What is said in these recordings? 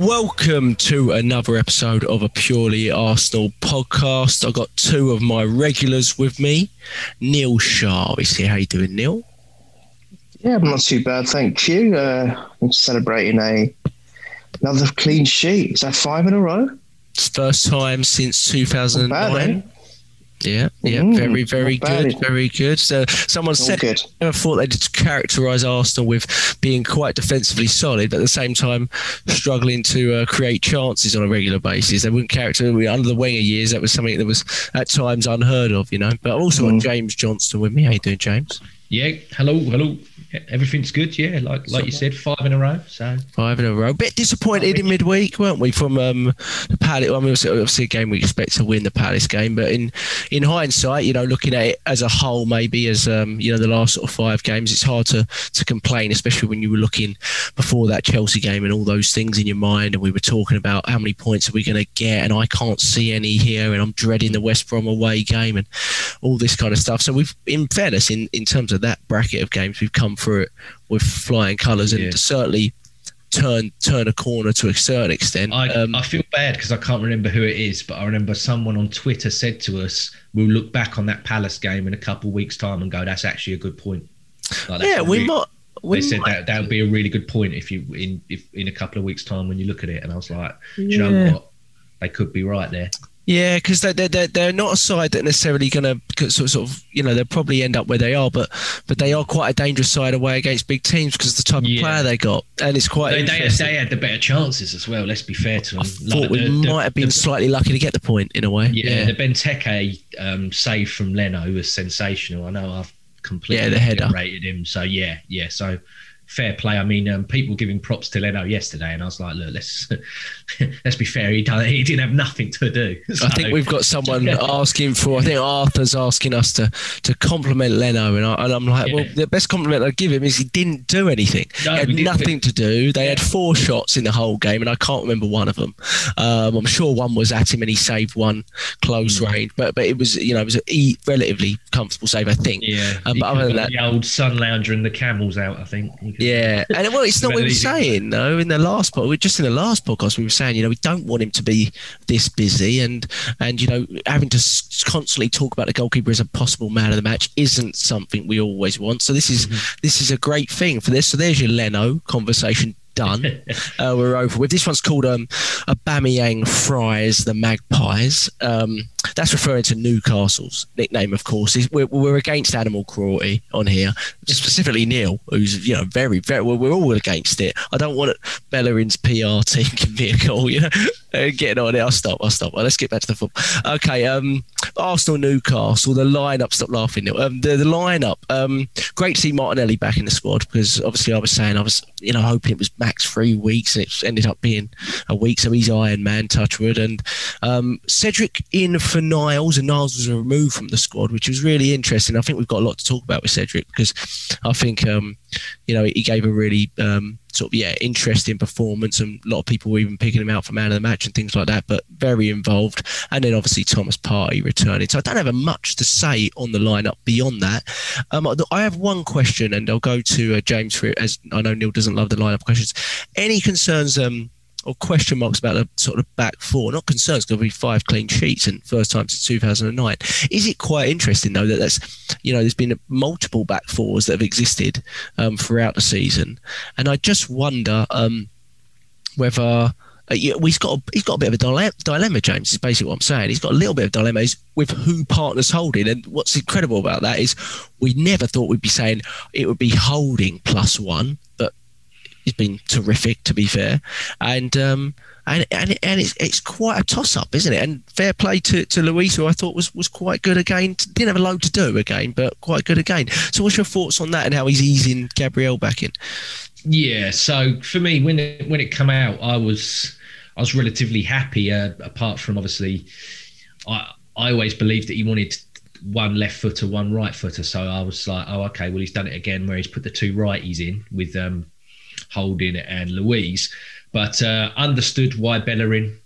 Welcome to another episode of a Purely Arsenal podcast. I've got two of my regulars with me. Neil Shaw is here. How you doing, Neil? Yeah, I'm not too bad, thank you. Uh, I'm celebrating a another clean sheet. Is that five in a row? It's first time since 2009. Bad, eh? Yeah, yeah, Mm, very, very good, very good. So someone All said good. I thought they'd characterise Arsenal with being quite defensively solid, but at the same time struggling to uh, create chances on a regular basis. They wouldn't character under the Wenger years. That was something that was at times unheard of, you know. But I've also got Mm. James Johnston with me. How you doing, James? Yeah, hello, hello. Everything's good. Yeah, like like you said, five in a row. So Five in a row. Bit disappointed in midweek, weren't we? From um, the Palace. I mean, obviously a game we expect to win the Palace game, but in in hindsight, you know, looking at it as a whole, maybe as um, you know, the last sort of five games, it's hard to to complain, especially when you were looking before that Chelsea game and all those things in your mind, and we were talking about how many points are we going to get, and I can't see any here, and I'm dreading the West Brom away game, and all this kind of stuff. So we've, in fairness, in in terms of that bracket of games, we've come through it with flying colours, and Yeah. certainly turn turn a corner to a certain extent. I, Um, I feel bad because I can't remember who it is, but I remember someone on Twitter said to us, "We'll look back on that Palace game in a couple of weeks' time and go, that's actually a good point." Like, yeah, we might. We They said might- that that would be a really good point if you in if in a couple of weeks' time when you look at it, and I was like, Do you know what? They could be right there. Yeah, because they're, they're they're not a side that necessarily going to sort of, sort of you know they'll probably end up where they are, but but they are quite a dangerous side away against big teams because of the type of player they got, and it's quite. They, they, they had the better chances as well. Let's be fair to them. I thought Like, we the- the- might have been the- slightly lucky to get the point in a way. Yeah, the Benteke um, save from Leno was sensational. I know I've completely Yeah, the header. rated him. So yeah, yeah. So fair play. I mean, um, people giving props to Leno yesterday, and I was like, look, let's let's be fair. He done, he didn't have nothing to do. So, I think we've got someone asking for. I think Arthur's asking us to to compliment Leno, and, I, and I'm like, well, the best compliment I'd give him is he didn't do anything. No, he had nothing to do. They had four shots in the whole game, and I can't remember one of them. Um, I'm sure one was at him, and he saved one close Hmm. range, but but it was you know it was a relatively comfortable save, I think. Yeah, Um, but other than that, the old sun lounger and the camels out. I think. Yeah, and well, it's not what we were saying though. In the last pod, we were just in the last podcast, we were saying, you know, we don't want him to be this busy, and and you know, having to constantly talk about the goalkeeper as a possible man of the match isn't something we always want. So this is mm-hmm. this is a great thing for this. So there's your Leno conversation done. uh, we're over with. This one's called um, Aubameyang Fries the Magpies. Um, that's referring to Newcastle's nickname, of course. We're, we're against animal cruelty on here, specifically Neil, who's you know very very. Well, we're all against it. I don't want Bellerin's PR team give me a call. You know, Uh, getting on it. I'll stop. I'll stop. Well, let's get back to the football. Okay, um, Arsenal Newcastle. The lineup. Stop laughing. Um, the, the lineup. Um, great to see Martinelli back in the squad because obviously I was saying I was you know hoping it was max three weeks and it ended up being a week. So he's Iron Man, Touchwood, and um, Cedric in for Niles, and Niles was removed from the squad, which was really interesting. I think we've got a lot to talk about with Cedric because I think um, you know he gave a really um, sort of yeah interesting performance, and a lot of people were even picking him out for man of the match and things like that. But very involved, and then obviously Thomas Partey returning. So I don't have much to say on the lineup beyond that. Um, I have one question, and I'll go to uh, James for it, as I know Neil doesn't love the lineup questions. Any concerns? Um, or question marks about the sort of back four. Not concerns because we five clean sheets and first time since 2009. Is it quite interesting though that that's you know there's been multiple back fours that have existed um, throughout the season, and I just wonder um, whether. Uh, yeah, well, he's got a, he's got a bit of a dile- dilemma, James. Is basically what I'm saying. He's got a little bit of dilemma with who partners holding, and what's incredible about that is we never thought we'd be saying it would be holding plus one, but he's been terrific to be fair, and um, and and, and it's it's quite a toss up, isn't it? And fair play to, to Luiz, who I thought was was quite good again. Didn't have a load to do again, but quite good again. So, what's your thoughts on that and how he's easing Gabriel back in? Yeah, so for me, when it when it come out, I was I was relatively happy. Uh, apart from obviously, I I always believed that he wanted one left footer, one right footer. So I was like, oh, okay, well he's done it again, where he's put the two righties in with um, Holding and Luiz, but uh, understood why Bellerin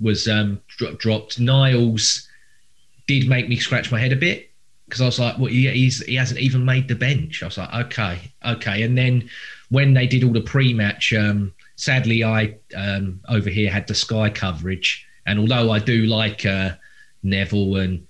was um, dro- dropped. Niles did make me scratch my head a bit because I was like, well, he, he hasn't even made the bench. I was like, okay, okay. And then when they did all the pre-match, um, sadly, I um, over here had the Sky coverage, and although I do like uh, Neville and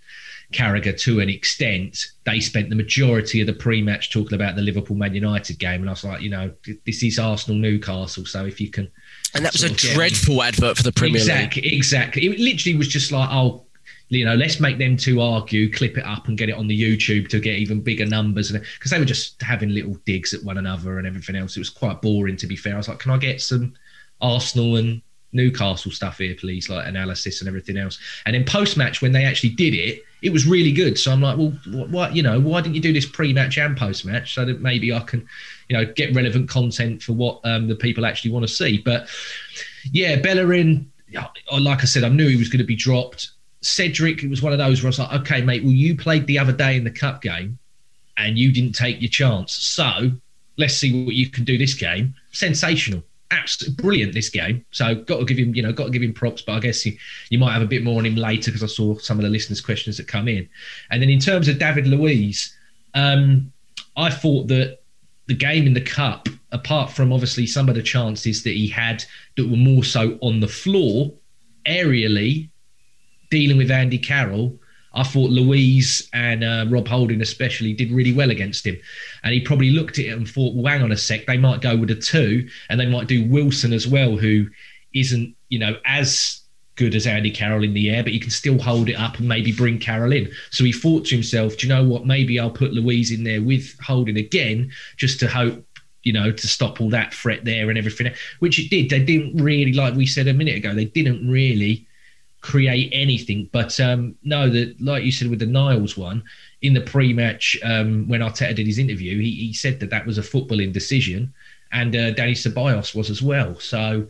Carragher to an extent, they spent the majority of the pre-match talking about the Liverpool Man United game, and I was like, you know, this is Arsenal Newcastle, so if you can, and that was a dreadful advert for the Premier exactly, League. Exactly, exactly, it literally was just like, oh, you know, let's make them two argue, clip it up, and get it on the YouTube to get even bigger numbers, and because they were just having little digs at one another and everything else. It was quite boring, to be fair. I was like, can I get some Arsenal and Newcastle stuff here, please, like analysis and everything else. And then post match, when they actually did it, it was really good. So I'm like, well, what, you know, why didn't you do this pre match and post match so that maybe I can, you know, get relevant content for what um, the people actually want to see. But yeah, Bellerin, like I said, I knew he was going to be dropped. Cedric, it was one of those where I was like, okay, mate, well, you played the other day in the cup game and you didn't take your chance. So let's see what you can do this game. Sensational absolutely brilliant this game. So got to give him, you know, got to give him props. But I guess you might have a bit more on him later because I saw some of the listeners' questions that come in. And then in terms of David Luiz, um, I thought that the game in the cup, apart from obviously some of the chances that he had that were more so on the floor, aerially, dealing with Andy Carroll, I thought Luiz and uh, Rob Holding especially did really well against him. And he probably looked at it and thought, well, hang on a sec, they might go with a two and they might do Wilson as well, who isn't, you know, as good as Andy Carroll in the air, but he can still hold it up and maybe bring Carroll in. So he thought to himself, do you know what? Maybe I'll put Luiz in there with Holding again just to hope you know, to stop all that threat there and everything, which it did. They didn't really, like we said a minute ago, they didn't really create anything. But um, no, that like you said with the Niles one in the pre-match um, when Arteta did his interview, he, he said that that was a footballing decision, and uh, Dani Ceballos was as well. So.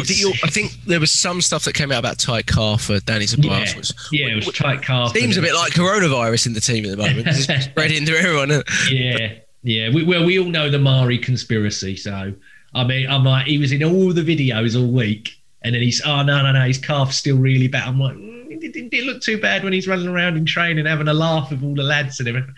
I think, I think, there was some stuff that came out about tight car for Danny Ceballos. Yeah, was, yeah, it was tight car. Seems a bit like coronavirus in the team at the moment. it's spreading to everyone. Yeah, yeah. We, well, we all know the Mari conspiracy. So, I mean, I'm like, he was in all the videos all week and then he's, oh, no, no, no, his calf's still really bad. I'm like, mm, it didn't it look too bad when he's running around in training, having a laugh with all the lads and everything.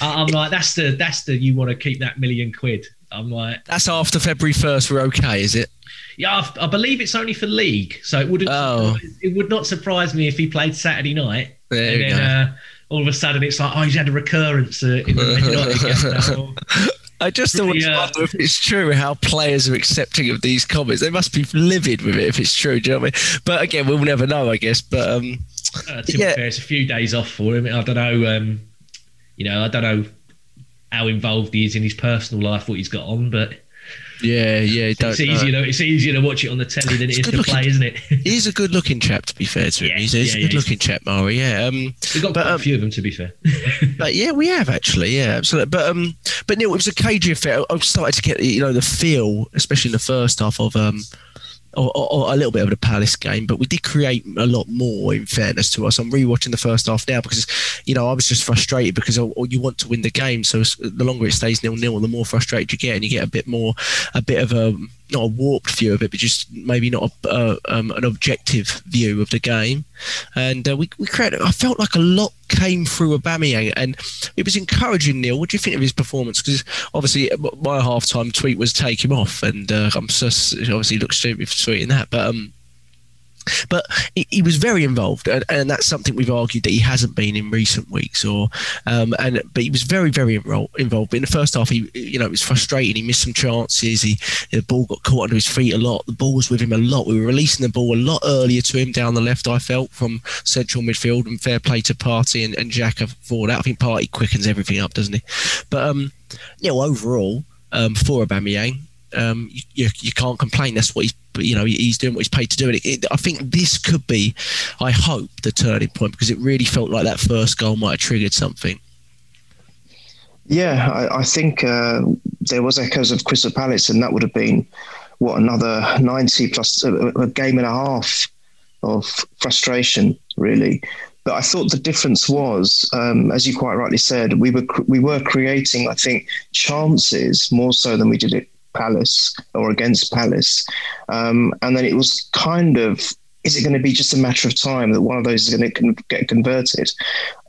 I'm like, that's the, that's the, you want to keep that million quid. I'm like, that's after February 1st, we're okay, is it? Yeah, I, I believe it's only for league. So it wouldn't, oh. it would not surprise me if he played Saturday night. There and then, uh, all of a sudden it's like, oh, he's had a recurrence uh, in the United I just always yeah. wonder if it's true how players are accepting of these comments. They must be livid with it if it's true. Do you know what I mean? But again, we'll never know, I guess. But um, uh, to yeah. be fair, it's a few days off for him. I don't know. Um, you know, I don't know how involved he is in his personal life, what he's got on, but yeah, yeah. It's easier. To, it's easier to watch it on the telly than it is to looking, play, isn't it? he's a good-looking chap, to be fair to him. Yeah, he's, he's yeah, a good-looking chap, Mari. Yeah. Um, We've got but, um, a few of them, to be fair. but yeah, we have actually. Yeah, absolutely. But um, but Neil, it was a cagey affair. I started to get you know the feel, especially in the first half of um or, or, a little bit of the Palace game, but we did create a lot more. In fairness to us, I'm rewatching the first half now because you know I was just frustrated because oh you want to win the game, so the longer it stays nil nil, the more frustrated you get, and you get a bit more, a bit of a not a warped view of it, but just maybe not a, uh, um, an objective view of the game. And uh, we we created. I felt like a lot came through Aubameyang, and it was encouraging. Neil, what do you think of his performance? Because obviously my halftime tweet was take him off, and uh, I'm so, obviously look stupid for tweeting that, but um, but he, he, was very involved, and, and, that's something we've argued that he hasn't been in recent weeks. Or, um, and but he was very, very involved. But in the first half, he, you know, it was frustrating. He missed some chances. He the ball got caught under his feet a lot. The ball was with him a lot. We were releasing the ball a lot earlier to him down the left. I felt from central midfield, and fair play to Partey and, and for that. I think Partey quickens everything up, doesn't he? But um, yeah, well, overall, um, for Aubameyang, um, you, you can't complain. That's what he's you know he's doing what he's paid to do. And it, it, I think this could be, I hope, the turning point because it really felt like that first goal might have triggered something. Yeah, I, I think uh, there was echoes of Crystal Palace, and that would have been what another 90 plus a, a game and a half of frustration, really. But I thought the difference was, um, as you quite rightly said, we were we were creating, I think, chances more so than we did at Palace or against Palace, um, and then it was kind of. Is it going to be just a matter of time that one of those is going to get converted?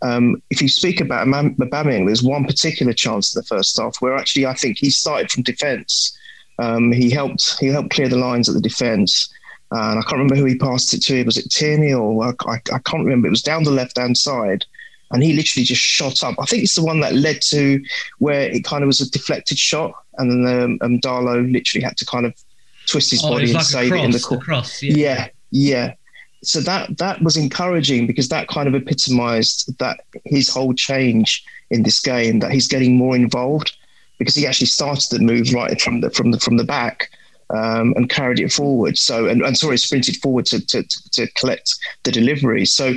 Um, if you speak about Aubameyang, there's one particular chance in the first half where actually I think he started from defence. Um, he helped he helped clear the lines at the defence, and I can't remember who he passed it to. Was it Tierney or I, I can't remember. It was down the left hand side, and he literally just shot up. I think it's the one that led to where it kind of was a deflected shot, and then um, um Darlow literally had to kind of twist his oh, body and like save cross, it in the corner. Yeah. yeah, yeah. So that that was encouraging because that kind of epitomised that his whole change in this game that he's getting more involved because he actually started the move right from the from the from the back um, and carried it forward. So, and, and sorry, sprinted forward to, to, to collect the delivery. So,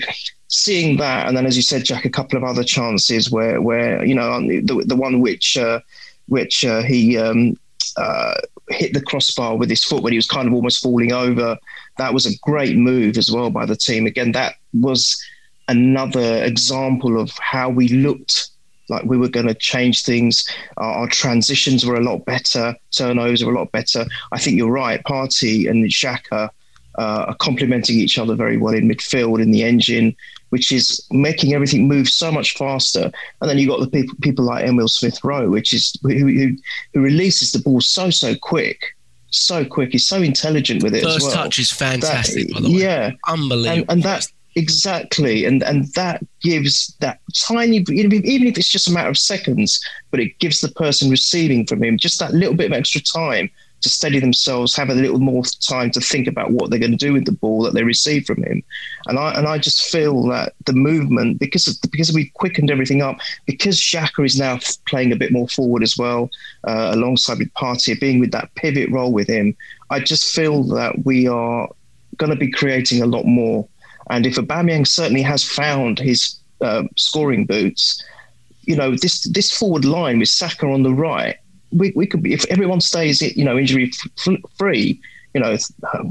seeing that, and then as you said, Jack, a couple of other chances where, where you know, the, the one which uh, which uh, he um, uh, hit the crossbar with his foot when he was kind of almost falling over. That was a great move as well by the team. Again, that was another example of how we looked like we were going to change things. Our, our, transitions were a lot better. Turnovers were a lot better. I think you're right. Party and Xhaka uh, are complementing each other very well in midfield in the engine, which is making everything move so much faster. And then you've got the people people like Emil Smith Rowe, which is who, who, who releases the ball so so quick. So quick, he's so intelligent with it. First as well. touch is fantastic, that, by the way. Yeah, unbelievable. And, and that Exactly, and and that gives that tiny, even if it's just a matter of seconds, but it gives the person receiving from him just that little bit of extra time to steady themselves, have a little more time to think about what they're going to do with the ball that they receive from him. And I and I just feel that the movement, because of, because we've quickened everything up, because Xhaka is now playing a bit more forward as well, uh, alongside with Partey, being with that pivot role with him, I just feel that we are going to be creating a lot more and if Aubameyang certainly has found his uh, scoring boots, you know this this forward line with Saka on the right, we, we could be if everyone stays you know injury free, you know,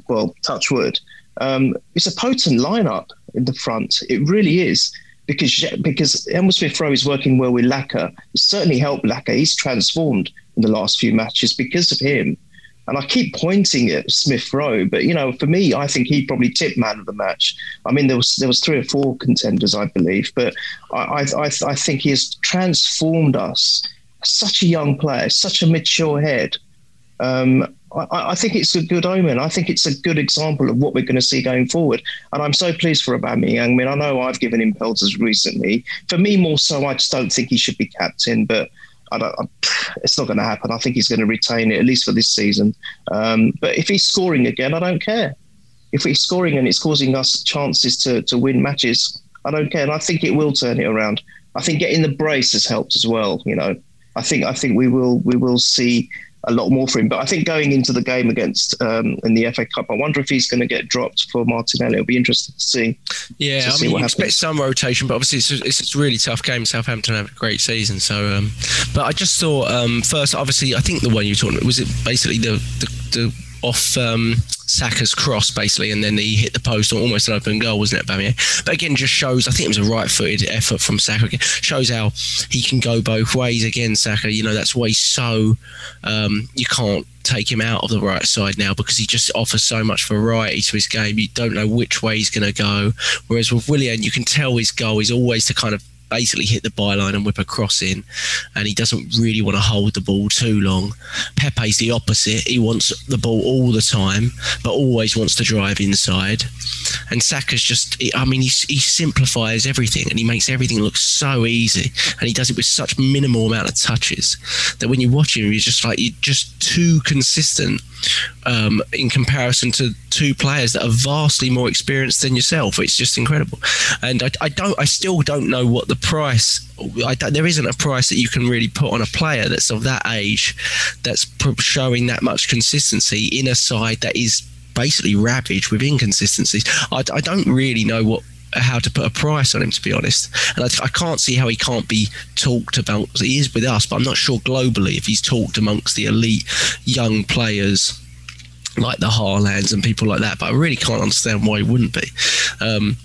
well touch wood, um, it's a potent lineup in the front. It really is because because Emil Smith Rowe is working well with Laca. It's certainly helped Laca. He's transformed in the last few matches because of him. And I keep pointing at Smith Rowe, but you know, for me, I think he probably tipped man of the match. I mean, there was there was three or four contenders, I believe, but I I, I think he has transformed us. Such a young player, such a mature head. Um, I, I, think it's a good omen. I think it's a good example of what we're going to see going forward. And I'm so pleased for Aubameyang. I mean, I know I've given him pelters recently. For me, more so, I just don't think he should be captain. But it's not going to happen. I think he's going to retain it at least for this season. Um, but if he's scoring again, I don't care. If he's scoring and it's causing us chances to to win matches, I don't care. And I think it will turn it around. I think getting the brace has helped as well. You know, I think I think we will we will see a lot more for him. But I think going into the game against um, in the FA Cup, I wonder if he's going to get dropped for Martinelli. It'll be interesting to see. Yeah, to I mean, you expect some rotation, but obviously it's a, it's a really tough game. Southampton have a great season, so. Um, but I just thought um, first, obviously, I think the one you were talking about was it basically the the, the off um, Saka's cross basically, and then he hit the post, almost an open goal, wasn't it, Bamier? But again, just shows. I think it was a right-footed effort from Saka. Again. Shows how he can go both ways. Again, Saka, you know, that's why he's so um, you can't take him out of the right side now because he just offers so much variety to his game. You don't know which way he's going to go. Whereas with Willian, you can tell his goal is always to kind of basically hit the byline and whip a cross in, and he doesn't really want to hold the ball too long. Pepe's the opposite. He wants the ball all the time, but always wants to drive inside. And Saka's just, I mean, he, he simplifies everything and he makes everything look so easy. And he does it with such minimal amount of touches that when you watch him, you're just like, you're just too consistent um, in comparison to two players that are vastly more experienced than yourself. It's just incredible. And I, I don't, I still don't know what the price. there isn't a price that you can really put on a player that's of that age, that's showing that much consistency in a side that is basically ravaged with inconsistencies. I, I don't really know what how to put a price on him, to be honest. And I, I, can't see how he can't be talked about. He is with us, but I'm not sure globally if he's talked amongst the elite young players like the Haalands and people like that. But I really can't understand why he wouldn't be. Um,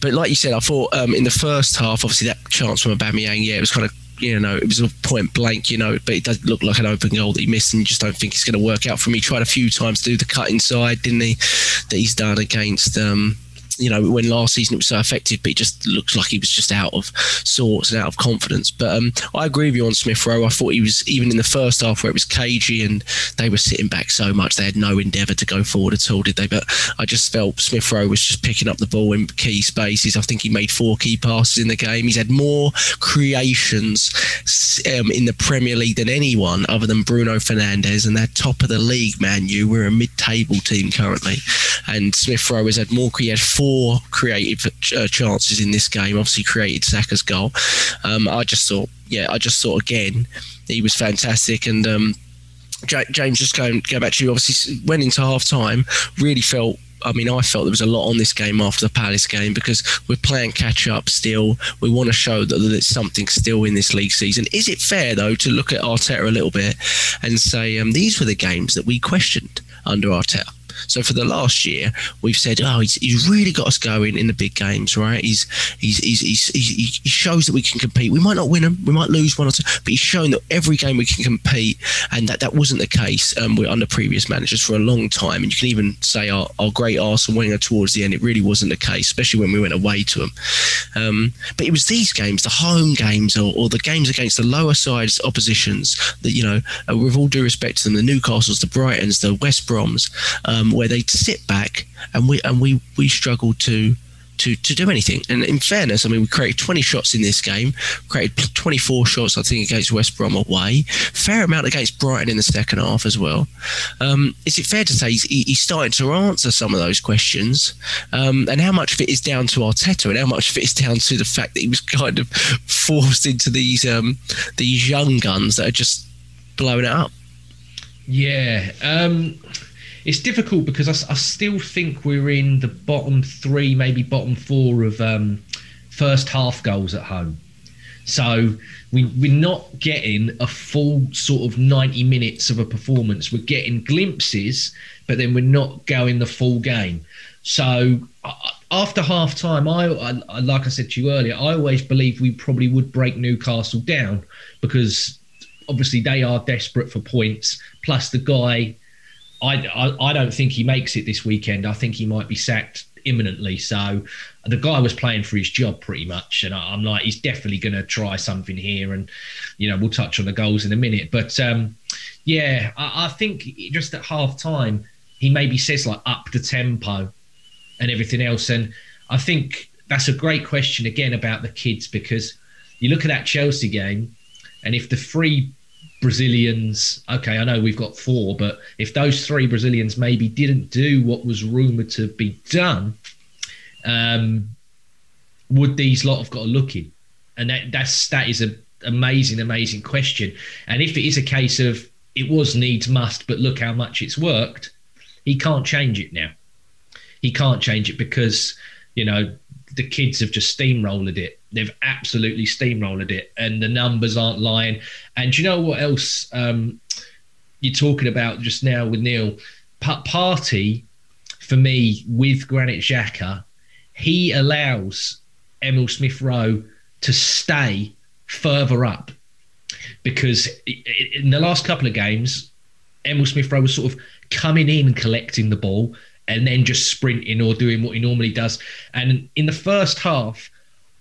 but like you said, I thought um, in the first half, obviously that chance from Aubameyang, yeah, it was kind of you know, it was a point blank, you know, but it does look like an open goal that he missed, and you just don't think it's going to work out for me. He tried a few times to do the cut inside, didn't he? That he's done against um, you know, when last season it was so effective, but it just looks like he was just out of sorts and out of confidence. But um, I agree with you on Smith Rowe. I thought he was, even in the first half where it was cagey and they were sitting back so much, they had no endeavour to go forward at all, did they? But I just felt Smith Rowe was just picking up the ball in key spaces. I think he made four key passes in the game. He's had more creations um, in the Premier League than anyone other than Bruno Fernandes, and they're top of the league, man. You, we're a mid table team currently. And Smith Rowe has had more, he had four four creative uh, chances in this game. Obviously, created Saka's goal. Um, I just thought, yeah, I just thought again he was fantastic and. Um, James, just going go back to you. Obviously, went into half time. Really felt I mean, I felt there was a lot on this game after the Palace game because we're playing catch up still. We want to show that there's something still in this league season. Is it fair, though, to look at Arteta a little bit and say um, these were the games that we questioned under Arteta? So for the last year, we've said, oh, he's, he's really got us going in the big games, right? He's, he's, he's, he's, he's he shows that we can compete. We might not win them, we might lose one or two, but he's shown that every game we can compete, and that that wasn't the case um, we're under previous managers for a long time. And you can even say our, our great Arsène Wenger towards the end, it really wasn't the case, especially when we went away to them. Um, but it was these games, the home games, or, or the games against the lower sides oppositions that you know, uh, with all due respect to them, the Newcastles, the Brightons, the West Broms. Um, where they sit back and we and we we struggle to to, to do anything. And in fairness, I mean, we created 20 shots in this game, created 24 shots, I think, against West Brom away, fair amount against Brighton in the second half as well. Um, is it fair to say he's, he's starting to answer some of those questions? Um, and how much of it is down to Arteta and how much of it is down to the fact that he was kind of forced into these um, these young guns that are just blowing it up? Yeah. Um, it's difficult because I, I, still think we're in the bottom three, maybe bottom four of um, first half goals at home. So we, we're not getting a full sort of 90 minutes of a performance. We're getting glimpses, but then we're not going the full game. So after half time, I, I, like I said to you earlier, I always believe we probably would break Newcastle down because obviously they are desperate for points. Plus the guy I, I, don't think he makes it this weekend. I think he might be sacked imminently. So the guy was playing for his job pretty much, and I, am like, he's definitely going to try something here. And you know, we'll touch on the goals in a minute, but um, yeah, I, I think just at half time he maybe says like up the tempo and everything else, and I think that's a great question again about the kids because you look at that Chelsea game, and if the three Brazilians, okay, I know we've got four, but if those three Brazilians maybe didn't do what was rumored to be done, um, would these lot have got a look in? And that that's that is an amazing, amazing question. And if it is a case of it was needs must, but look how much it's worked, he can't change it now. He can't change it because you know the kids have just steamrolled it. They've absolutely steamrolled it, and the numbers aren't lying. And you know what else um, you're talking about just now with Neil? Party for me, with Granit Xhaka, he allows Emil Smith Rowe to stay further up because in the last couple of games, Emil Smith Rowe was sort of coming in collecting the ball and then just sprinting or doing what he normally does. And in the first half,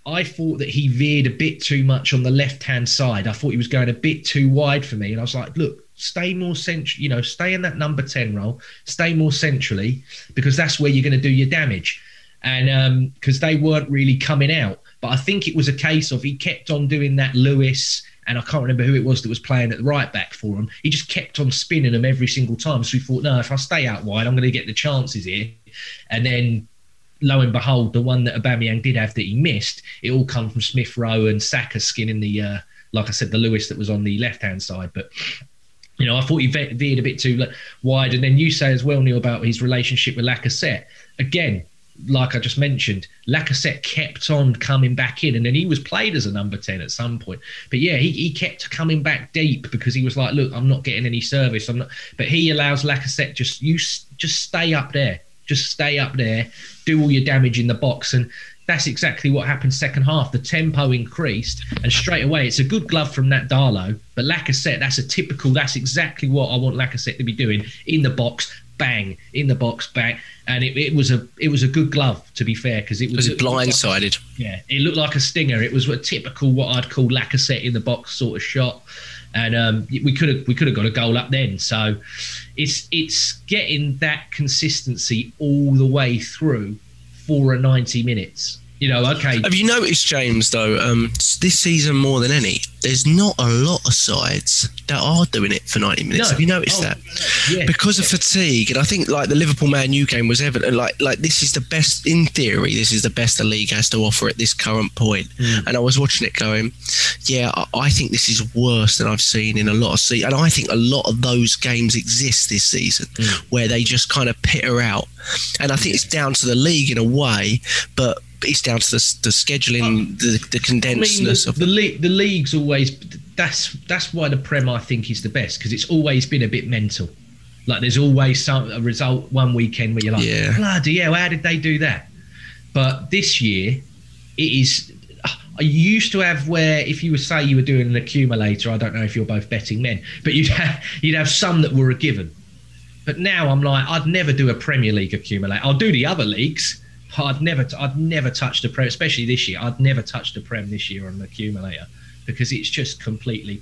I thought that he veered a bit too much on the left hand side. I thought he was going a bit too wide for me. And I was like, look, stay more central, you know, stay in that number 10 role, stay more centrally, because that's where you're going to do your damage. And because um, they weren't really coming out. But I think it was a case of he kept on doing that Lewis and I can't remember who it was that was playing at the right back for him. He just kept on spinning them every single time. So we thought, no, if I stay out wide, I'm going to get the chances here. And then, lo and behold, the one that Aubameyang did have that he missed, it all come from Smith Rowe and Saka skinning the, uh, like I said, the Lewis that was on the left hand side. But you know, I thought he veered a bit too wide. And then you say as well, Neil, about his relationship with Lacazette. Again, like I just mentioned, Lacazette kept on coming back in, and then he was played as a number ten at some point. But yeah, he, he kept coming back deep because he was like, "Look, I'm not getting any service. I'm not." But he allows Lacazette just you just stay up there, just stay up there, do all your damage in the box, and that's exactly what happened second half. The tempo increased, and straight away, it's a good glove from Nat Darlow. But Lacazette, that's a typical. That's exactly what I want Lacazette to be doing in the box, bang in the box, bang. And it, it was a it was a good glove to be fair because it was, was it blindsided. yeah, it looked like a stinger. It was a typical what I'd call Lacazette in the box sort of shot, and um, we could have we could have got a goal up then. So it's it's getting that consistency all the way through for a ninety minutes. You know, okay. Have you noticed, James? Though um, this season more than any, there's not a lot of sides that are doing it for 90 minutes. No. Have you noticed Oh, that? yeah, because of fatigue, and I think like the Liverpool Man U game was evident. Like like this is the best in theory. This is the best the league has to offer at this current point. Mm. And I was watching it going, yeah, I, I think this is worse than I've seen in a lot of seasons. And I think a lot of those games exist this season Mm. where they just kind of pitter out. And I think it's down to the league in a way, but it's down to the, the scheduling, the, the I mean, condensedness of the, league, the league's always that's that's why the Prem I think is the best because it's always been a bit mental. Like there's always some a result one weekend where you're like, Yeah. bloody hell, how did they do that? But this year, it is. Uh, I used to have where if you were say you were doing an accumulator, I don't know if you're both betting men, but you'd have, you'd have some that were a given. But now I'm like, I'd never do a Premier League accumulator. I'll do the other leagues. I'd never, I'd never touch the Prem, especially this year. I'd never touched a Prem this year on an accumulator because it's just completely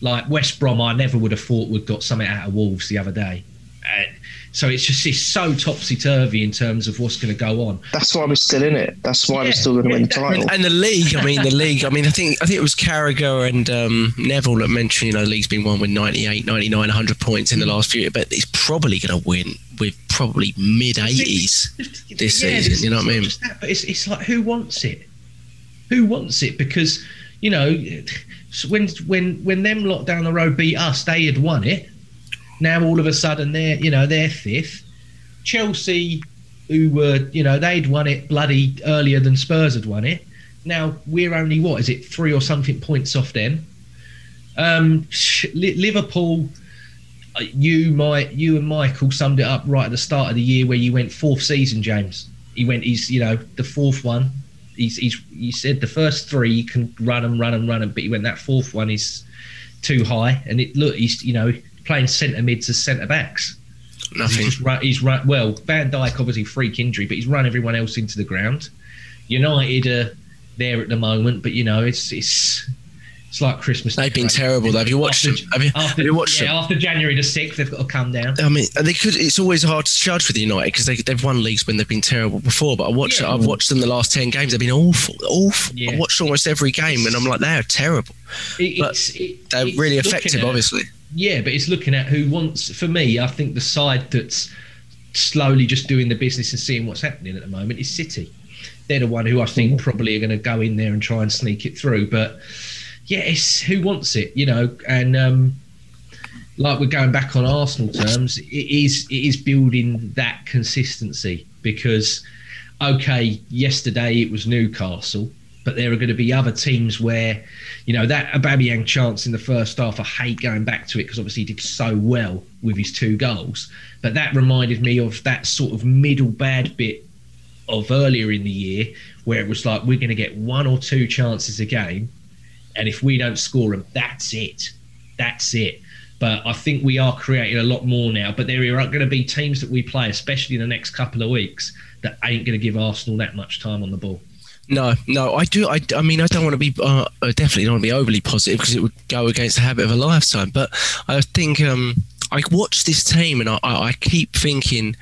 like West Brom. I never would have thought would got something out of Wolves the other day. So it's just it's so topsy turvy in terms of what's going to go on. That's why we're still in it. That's why Yeah, we're still going to win the title. And the league, I mean, the league, I mean, I think I think it was Carragher and um, Neville that mentioned, you know, the league's been won with 98, 99, 100 points in the last few years, but it's probably going to win with probably mid 80s this Yeah, season. You know what I mean? that, but it's, it's like who wants it? Who wants it? Because you know, when when when them lot down the road beat us, they had won it. Now all of a sudden they're you know they're fifth. Chelsea, who were you know they'd won it bloody earlier than Spurs had won it. Now we're only what is it three or something points off them. Um, Liverpool uh, you might you and Michael summed it up right at the start of the year where you went fourth season, James. He went he's you know the fourth one. He's he's you said the first three you can run and run and run and but he went that fourth one is too high and it look he's you know playing centre mids as centre backs. He's Nothing. just run, he's run well. Van Dijk obviously freak injury, but he's run everyone else into the ground. United are there at the moment, but you know it's it's it's like Christmas. They've been terrible, though. Have you watched After- them? Have you- after, have you watched yeah, them? after January the sixth, they've got to come down. I mean, they could. It's always hard to judge with United because they, they've won leagues when they've been terrible before. But I watched. Yeah. I've watched them the last ten games. They've been awful, awful. Yeah. I watched almost every game, and I'm like, they are terrible. It- But it's, it, They're really effective, obviously. Yeah, but it's looking at who wants. For me, I think the side that's slowly just doing the business and seeing what's happening at the moment is City. They're the one who I think probably are going to go in there and try and sneak it through. But yeah, it's who wants it, you know. And um, like we're going back on Arsenal terms, it is it is building that consistency because okay, yesterday it was Newcastle, but there are going to be other teams where, you know, that Aubameyang chance in the first half. I hate going back to it because obviously he did so well with his two goals, but that reminded me of that sort of middle bad bit of earlier in the year where it was like we're going to get one or two chances a game, and if we don't score them, that's it, that's it. But I think we are creating a lot more now. But there are going to be teams that we play, especially in the next couple of weeks, that ain't going to give Arsenal that much time on the ball. No, no, I do. I, I mean, I don't want to be, uh, I definitely don't want to be overly positive because it would go against the habit of a lifetime. But I think um, I watch this team and I, I I keep thinking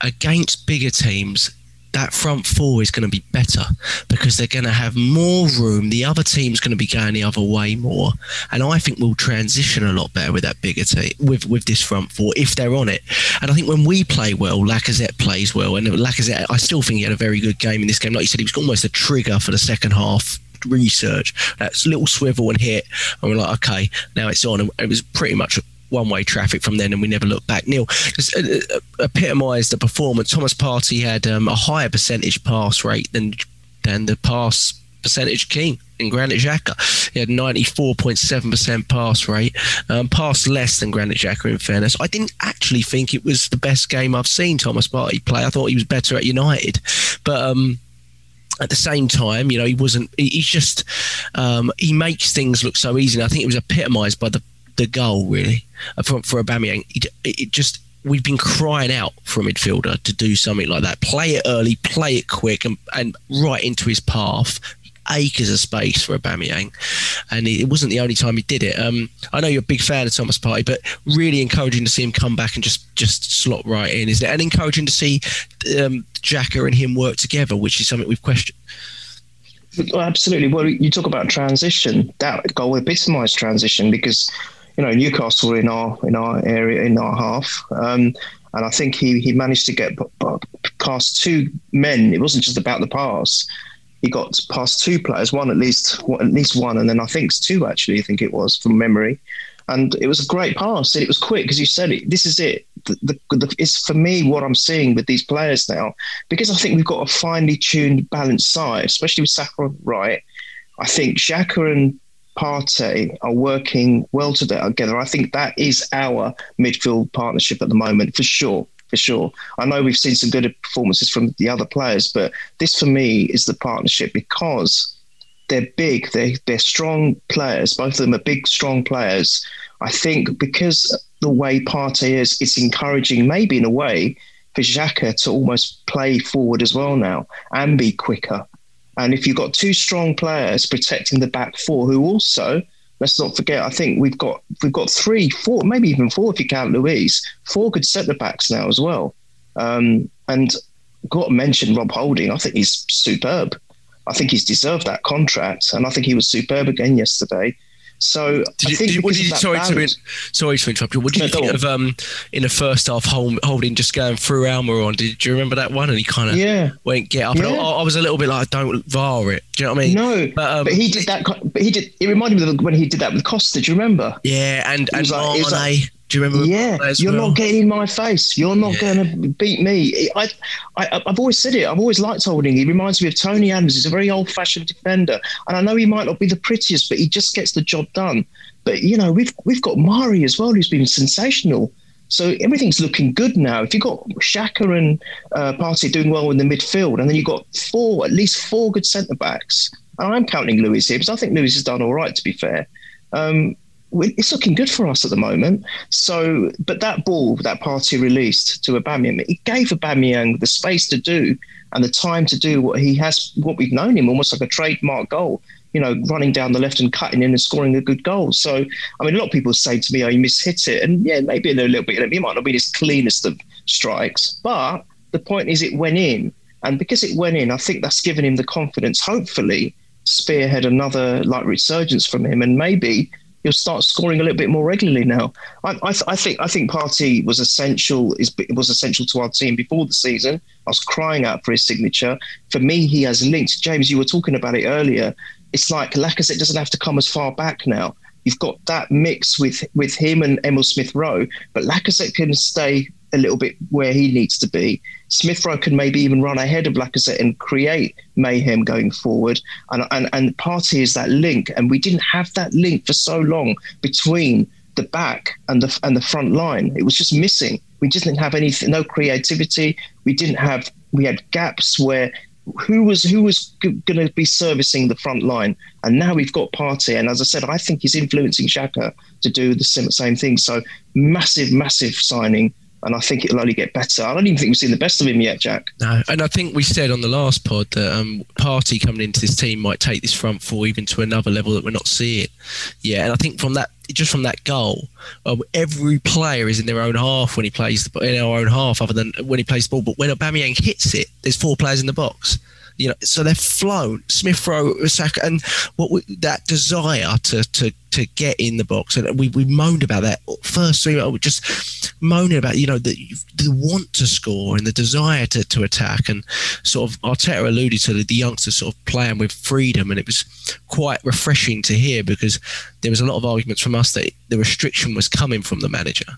against bigger teams, that front four is going to be better because they're going to have more room. The other team's going to be going the other way more, and I think we'll transition a lot better with that bigger team with with this front four if they're on it. And I think when we play well, Lacazette plays well, and Lacazette, I still think he had a very good game in this game. Like you said, he was almost a trigger for the second half research. That little swivel and hit, and we're like, okay, now it's on. And it was pretty much one way traffic from then, and we never looked back. Neil just uh, uh, epitomised the performance. Thomas Partey had um, a higher percentage pass rate than than the pass percentage king in Granit Xhaka. He had 94.7% pass rate, um, passed less than Granit Xhaka in fairness. I didn't actually think it was the best game I've seen Thomas Partey play. I thought he was better at United. But um, at the same time, you know, he wasn't. He's just um, he makes things look so easy. And I think it was epitomised by the the goal really for for Aubameyang. It, it just we've been crying out for a midfielder to do something like that. Play it early, play it quick, and, and right into his path acres of space for Aubameyang, and it wasn't the only time he did it. Um, I know you're a big fan of Thomas Partey, but really encouraging to see him come back and just just slot right in, isn't it? And encouraging to see um, Xhaka and him work together, which is something we've questioned. Well, absolutely. Well, you talk about transition. That goal epitomised transition because you know Newcastle in our in our area in our half. Um, and I think he, he managed to get past two men. It wasn't just about the pass he got past two players, one at least, at least one, and then I think two actually. I think it was from memory, and it was a great pass. And it was quick because you said it. This is it. The, the, the, it's for me what I'm seeing with these players now because I think we've got a finely tuned, balanced side, especially with Saka right. I think Xhaka and Partey are working well together. I think that is our midfield partnership at the moment for sure for sure. I know we've seen some good performances from the other players, but this for me is the partnership because they're big, they're, they're strong players. Both of them are big, strong players. I think because the way Partey is, it's encouraging, maybe in a way, for Xhaka to almost play forward as well now and be quicker. And if you've got two strong players protecting the back four, who also let's not forget. I think we've got we've got three, four, maybe even four if you count Luiz, Four good centre backs now as well. Um, and got to mention Rob Holding. I think he's superb. I think he's deserved that contract, and I think he was superb again yesterday. So did you, did, what did you, sorry, balance, to, sorry to interrupt you. What did no, you think of um, in the first half holding just going through Almiron? Did you remember that one? And he kind of yeah. went get up. Yeah. And I, I, was a little bit like, don't VAR it. Do you know what I mean? No, but, um, but he did that. But he did. It reminded me of when he did that with Costa. Do you remember? Yeah, and and like, like, do you remember? Yeah, you're well? not getting in my face. You're not yeah. going to beat me. I, I, I've always said it. I've always liked Holding. He reminds me of Tony Adams. He's a very old-fashioned defender, and I know he might not be the prettiest, but he just gets the job done. But you know, we've we've got Mari as well, who's been sensational. So everything's looking good now. If you've got Xhaka and uh, Partey doing well in the midfield, and then you've got four, at least four good centre backs. And I'm counting Luiz here because I think Luiz has done all right, to be fair. Um, it's looking good for us at the moment. So, but that ball that Partey released to Aubameyang, it gave Aubameyang the space to do and the time to do what he has, what we've known him, almost like a trademark goal you know, running down the left and cutting in and scoring a good goal. So, I mean, a lot of people say to me, oh, you mishit it. And yeah, maybe a little bit. It might not be this cleanest of strikes, but the point is it went in. And because it went in, I think that's given him the confidence, hopefully, spearhead another like resurgence from him. And maybe he'll start scoring a little bit more regularly now. I, I, I think I think Partey was essential is was essential to our team before the season. I was crying out for his signature. For me, he has linked. James, you were talking about it earlier it's like Lacazette doesn't have to come as far back now. You've got that mix with with him and Emil Smith Rowe, but Lacazette can stay a little bit where he needs to be. Smith Rowe can maybe even run ahead of Lacazette and create mayhem going forward. And and and Partey is that link, and we didn't have that link for so long between the back and the and the front line. It was just missing. We just didn't have anything, no creativity. We didn't have. We had gaps where who was who was g- going to be servicing the front line? And now we've got Partey, and as I said, I think he's influencing Xhaka to do the same thing. So massive, massive signing and I think it'll only get better. I don't even think we've seen the best of him yet, Jack. No, and I think we said on the last pod that um, Partey coming into this team might take this front four even to another level that we're not seeing. Yeah, and I think from that, just from that goal, every player is in their own half when he plays the, in our own half, other than when he plays the ball. But when Aubameyang hits it, there's four players in the box. You know, so they're flown. Smith Rowe, Saka, and what we, that desire to to to get in the box, and we we moaned about that first three. We just moaning about you know the the want to score and the desire to, to attack, and sort of Arteta alluded to the, the youngsters sort of playing with freedom, and it was quite refreshing to hear because there was a lot of arguments from us that the restriction was coming from the manager,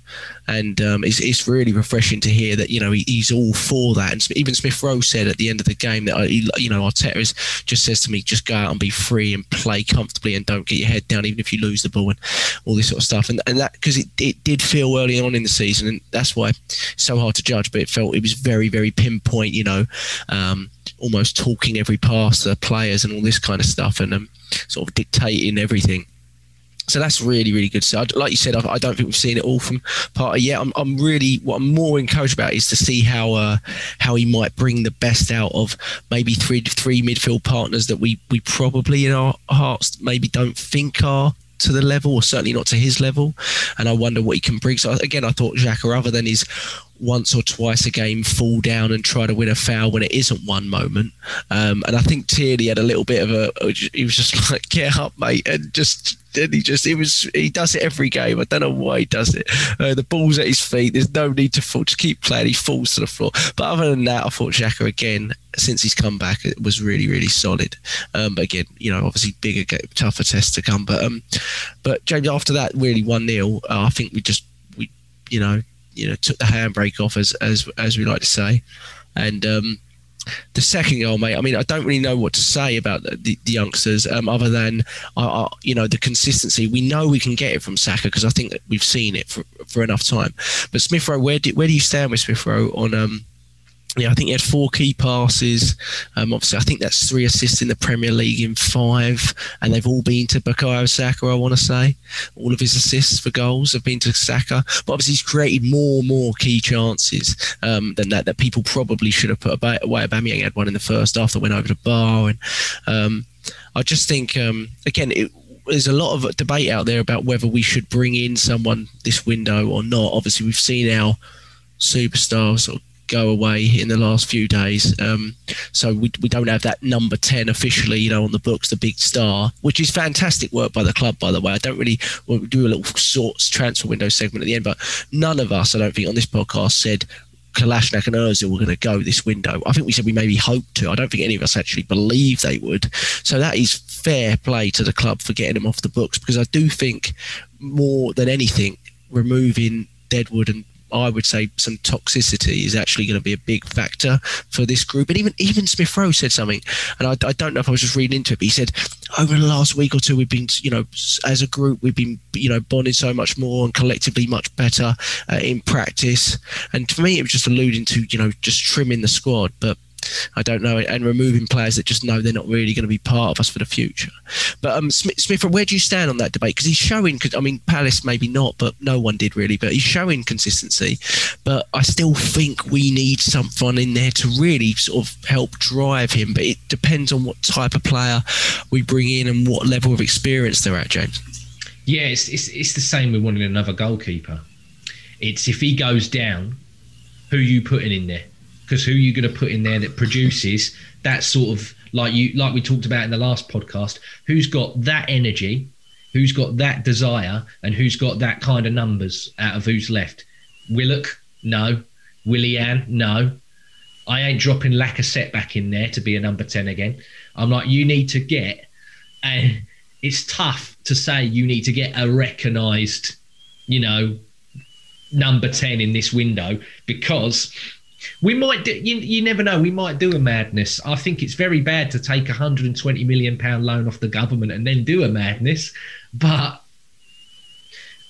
and um, it's, it's really refreshing to hear that you know he, he's all for that. And even Smith Rowe said at the end of the game that uh, you know Arteta is, just says to me, just go out and be free and play comfortably and don't get your head down even if you lose the ball and all this sort of stuff. And and that because it, it did feel early on in the season, and that's why it's so hard to judge. But it felt it was very very pinpoint. You know. Um, almost talking every pass to players and all this kind of stuff, and um, sort of dictating everything. So that's really, really good. So, like you said, I, I don't think we've seen it all from Partey yet. I'm, I'm really what I'm more encouraged about is to see how uh, how he might bring the best out of maybe three three midfield partners that we we probably in our hearts maybe don't think are to the level, or certainly not to his level. And I wonder what he can bring. So again, I thought Xhaka, other than his once or twice a game fall down and try to win a foul when it isn't one moment. Um, and I think Tierney had a little bit of a. He was just like, "Get up, mate," and just. And he just, it was, he does it every game. I don't know why he does it. Uh, the ball's at his feet. There's no need to fall. Just keep playing. He falls to the floor. But other than that, I thought Xhaka again, since he's come back, it was really, really solid. Um, but again, you know, obviously bigger, tougher tests to come. But um, but James, after that, really one 0 uh, I think we just, we, you know, you know took the handbrake off as as as we like to say, and um, the second goal, mate. I mean, I don't really know what to say about the, the, the youngsters, um, other than uh, you know the consistency. We know we can get it from Saka because I think we've seen it for, for enough time. But Smith Rowe, where do where do you stand with Smith Rowe on um, yeah, I think he had four key passes. Um, obviously, I think that's three assists in the Premier League in five, and they've all been to Bukayo Saka. I want to say all of his assists for goals have been to Saka. But obviously, he's created more and more key chances um, than that that people probably should have put away. Aubameyang had one in the first half that went over the bar, and um, I just think um, again it, there's a lot of debate out there about whether we should bring in someone this window or not. Obviously, we've seen our superstars sort of go away in the last few days. Um, so we, we don't have that number 10 officially, you know, on the books, the big star, which is fantastic work by the club, by the way. I don't really well, we do a little sorts transfer window segment at the end, but none of us, I don't think, on this podcast said Kolasinac and Ozil were going to go this window. I think we said we maybe hoped to. I don't think any of us actually believe they would. So that is fair play to the club for getting them off the books because I do think more than anything, removing Deadwood and I would say some toxicity is actually going to be a big factor for this group. And even even Smith Rowe said something, and I, I, don't know if I was just reading into it, but he said over the last week or two we've been, you know, as a group we've been, you know, bonding so much more and collectively much better uh, in practice. And for me, it was just alluding to, you know, just trimming the squad, but I don't know, and removing players that just know they're not really going to be part of us for the future. But um, Smith, Smith where do you stand on that debate? Because he's showing, I mean, Palace maybe not, but no one did really, but he's showing consistency. But I still think we need someone in there to really sort of help drive him. But it depends on what type of player we bring in and what level of experience they're at, James. Yeah, it's, it's, it's the same with wanting another goalkeeper. It's if he goes down, who you putting in there? Because who are you going to put in there that produces that sort of like you like we talked about in the last podcast who's got that energy who's got that desire and who's got that kind of numbers out of who's left? Willock? No. Willian? No. I ain't dropping lack Lacazette back in there to be a number 10 again. I'm like you need to get and it's tough to say you need to get a recognized you know number 10 in this window because we might do, you, you never know. We might do a madness. I think it's very bad to take a 120 million pound loan off the government and then do a madness. But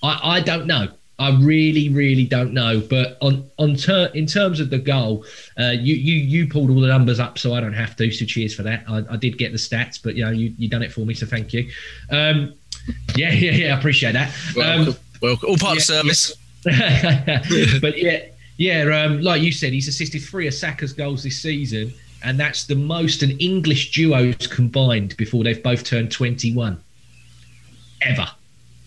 I, I don't know. I really, really don't know. But on on ter- in terms of the goal, uh, you you you pulled all the numbers up, so I don't have to. So cheers for that. I, I did get the stats, but you know you you done it for me, so thank you. Um, yeah, yeah, yeah. I appreciate that. Welcome, um, welcome. all part yeah, of service. Yeah. but yeah, yeah, um, like you said, he's assisted three of Saka's goals this season, and that's the most an English duos combined before they've both turned 21 ever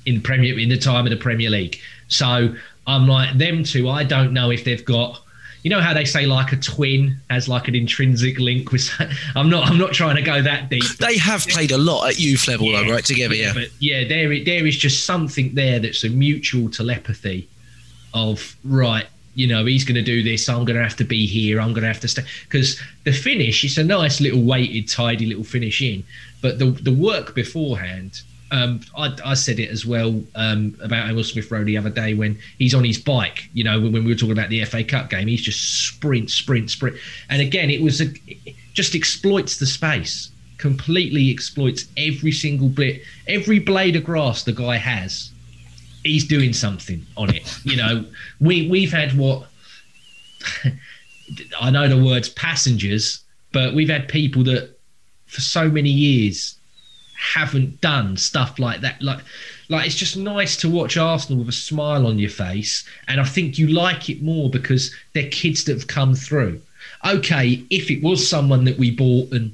in Premier in the time of the Premier League. So I'm like them two. I don't know if they've got. You know how they say like a twin has like an intrinsic link with. I'm not. I'm not trying to go that deep. They have played a lot at youth level, yeah, though, right? Together, yeah. But yeah, there there is just something there that's a mutual telepathy of right you know, he's going to do this. I'm going to have to be here. I'm going to have to stay. Because the finish, it's a nice little weighted, tidy little finish in. But the, the work beforehand um, I, I, said it as well um, about Emil Smith Rowe the other day when he's on his bike. You know, when, when, we were talking about the FA Cup game, he's just sprint, sprint, sprint. And again, it was a, it just exploits the space, completely exploits every single bit, every blade of grass the guy has. He's doing something on it. You know, we we've had what I know the words passengers, but we've had people that for so many years haven't done stuff like that. Like, like it's just nice to watch Arsenal with a smile on your face, and I think you like it more because they're kids that have come through. Okay, if it was someone that we bought and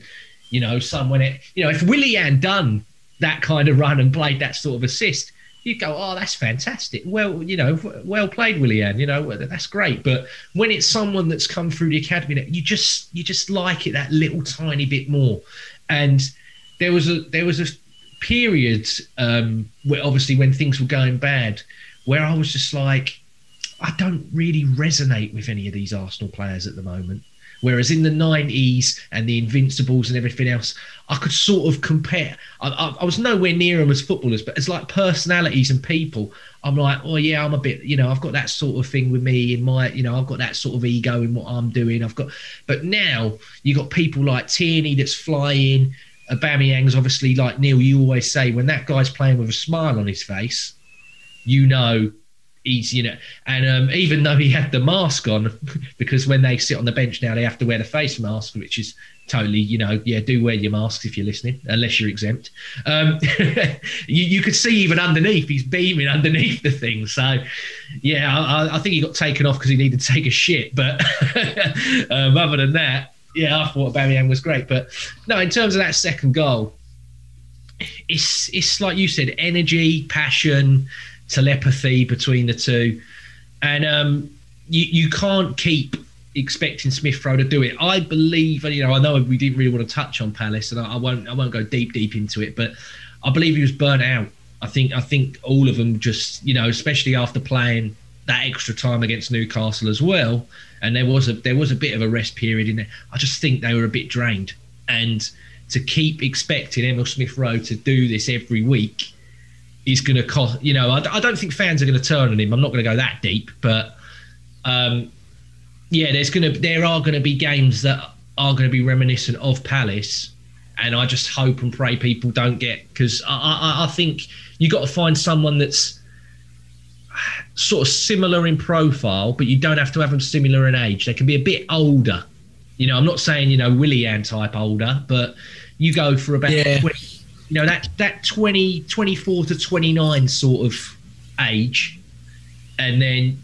you know someone, you know, if Willian done that kind of run and played that sort of assist, you go, oh, that's fantastic. Well, you know, well played, Willian. You know, that's great. But when it's someone that's come through the academy, you just you just like it that little tiny bit more. And there was a there was a period um, where obviously when things were going bad, where I was just like, I don't really resonate with any of these Arsenal players at the moment. Whereas in the 90s and the Invincibles and everything else, I could sort of compare. I, I, I, was nowhere near them as footballers, but as like personalities and people, I'm like, oh yeah, I'm a bit, you know, I've got that sort of thing with me in my, you know, I've got that sort of ego in what I'm doing. I've got, but now you got people like Tierney that's flying, Aubameyang's obviously like Neil. You always say when that guy's playing with a smile on his face, you know he's you know. And um, even though he had the mask on, because when they sit on the bench now they have to wear the face mask, which is totally you know yeah do wear your masks if you're listening unless you're exempt. Um, you, you could see even underneath he's beaming underneath the thing. So yeah, I, I think he got taken off because he needed to take a shit. But um, other than that yeah, I thought Aubameyang was great, but no, in terms of that second goal, it's it's like you said, energy, passion, telepathy between the two, and um, you you can't keep expecting Smith Rowe to do it. I believe, you know, I know we didn't really want to touch on Palace, and I, I won't I won't go deep deep into it, but I believe he was burnt out. I think I think all of them just you know, especially after playing that extra time against Newcastle as well and there was a there was a bit of a rest period in there. I just think they were a bit drained, and to keep expecting Emil Smith Rowe to do this every week is going to cost. You know, I, I, don't think fans are going to turn on him. I'm not going to go that deep, but um, yeah, there's going to there are going to be games that are going to be reminiscent of Palace, and I just hope and pray people don't get because I, I, I think you got to find someone that's sort of similar in profile, but you don't have to have them similar in age. They can be a bit older. You know, I'm not saying you know Willian type older, but you go for about yeah. 20, you know that that 20 24 to 29 sort of age, and then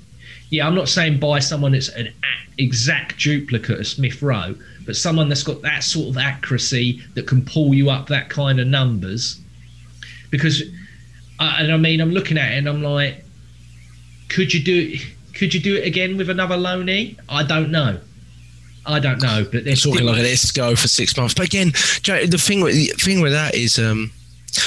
yeah, I'm not saying buy someone that's an exact duplicate of Smith Rowe, but someone that's got that sort of accuracy that can pull you up that kind of numbers. Because, uh, and I mean, I'm looking at it and I'm like, could you do? Could you do it again with another loanee? I don't know. I don't know, but they're talking like let's go for six months. But again, the thing with the thing with that is, um,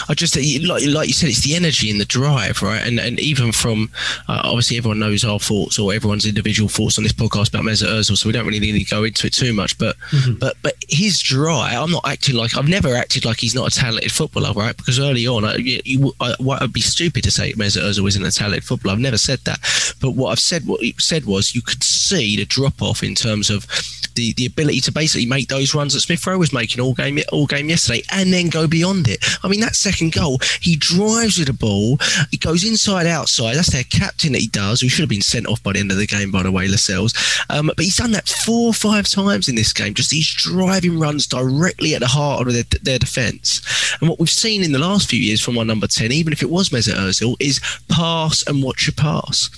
I just like like you said, it's the energy and the drive, right? And and even from uh, obviously everyone knows our thoughts or everyone's individual thoughts on this podcast about Mesut Ozil, so we don't really need to go into it too much. But mm-hmm. but but his drive, I'm not acting like I've never acted like he's not a talented footballer, right? Because early on, I, you, I, I'd be stupid to say Mesut Ozil isn't a talented footballer. I've never said that. But what I've said, what he said was, you could see the drop off in terms of the, the ability to basically make those runs that Smith Rowe was making all game all game yesterday, and then go beyond it. I mean, that second goal, he drives with the ball, he goes inside outside. That's their captain that he does, who should have been sent off by the end of the game, by the way, Lascelles. Um, but he's done that four or five times in this game. Just these driving runs directly at the heart of their, their defence. And what we've seen in the last few years from our number ten, even if it was Mesut Ozil, is pass and watch your pass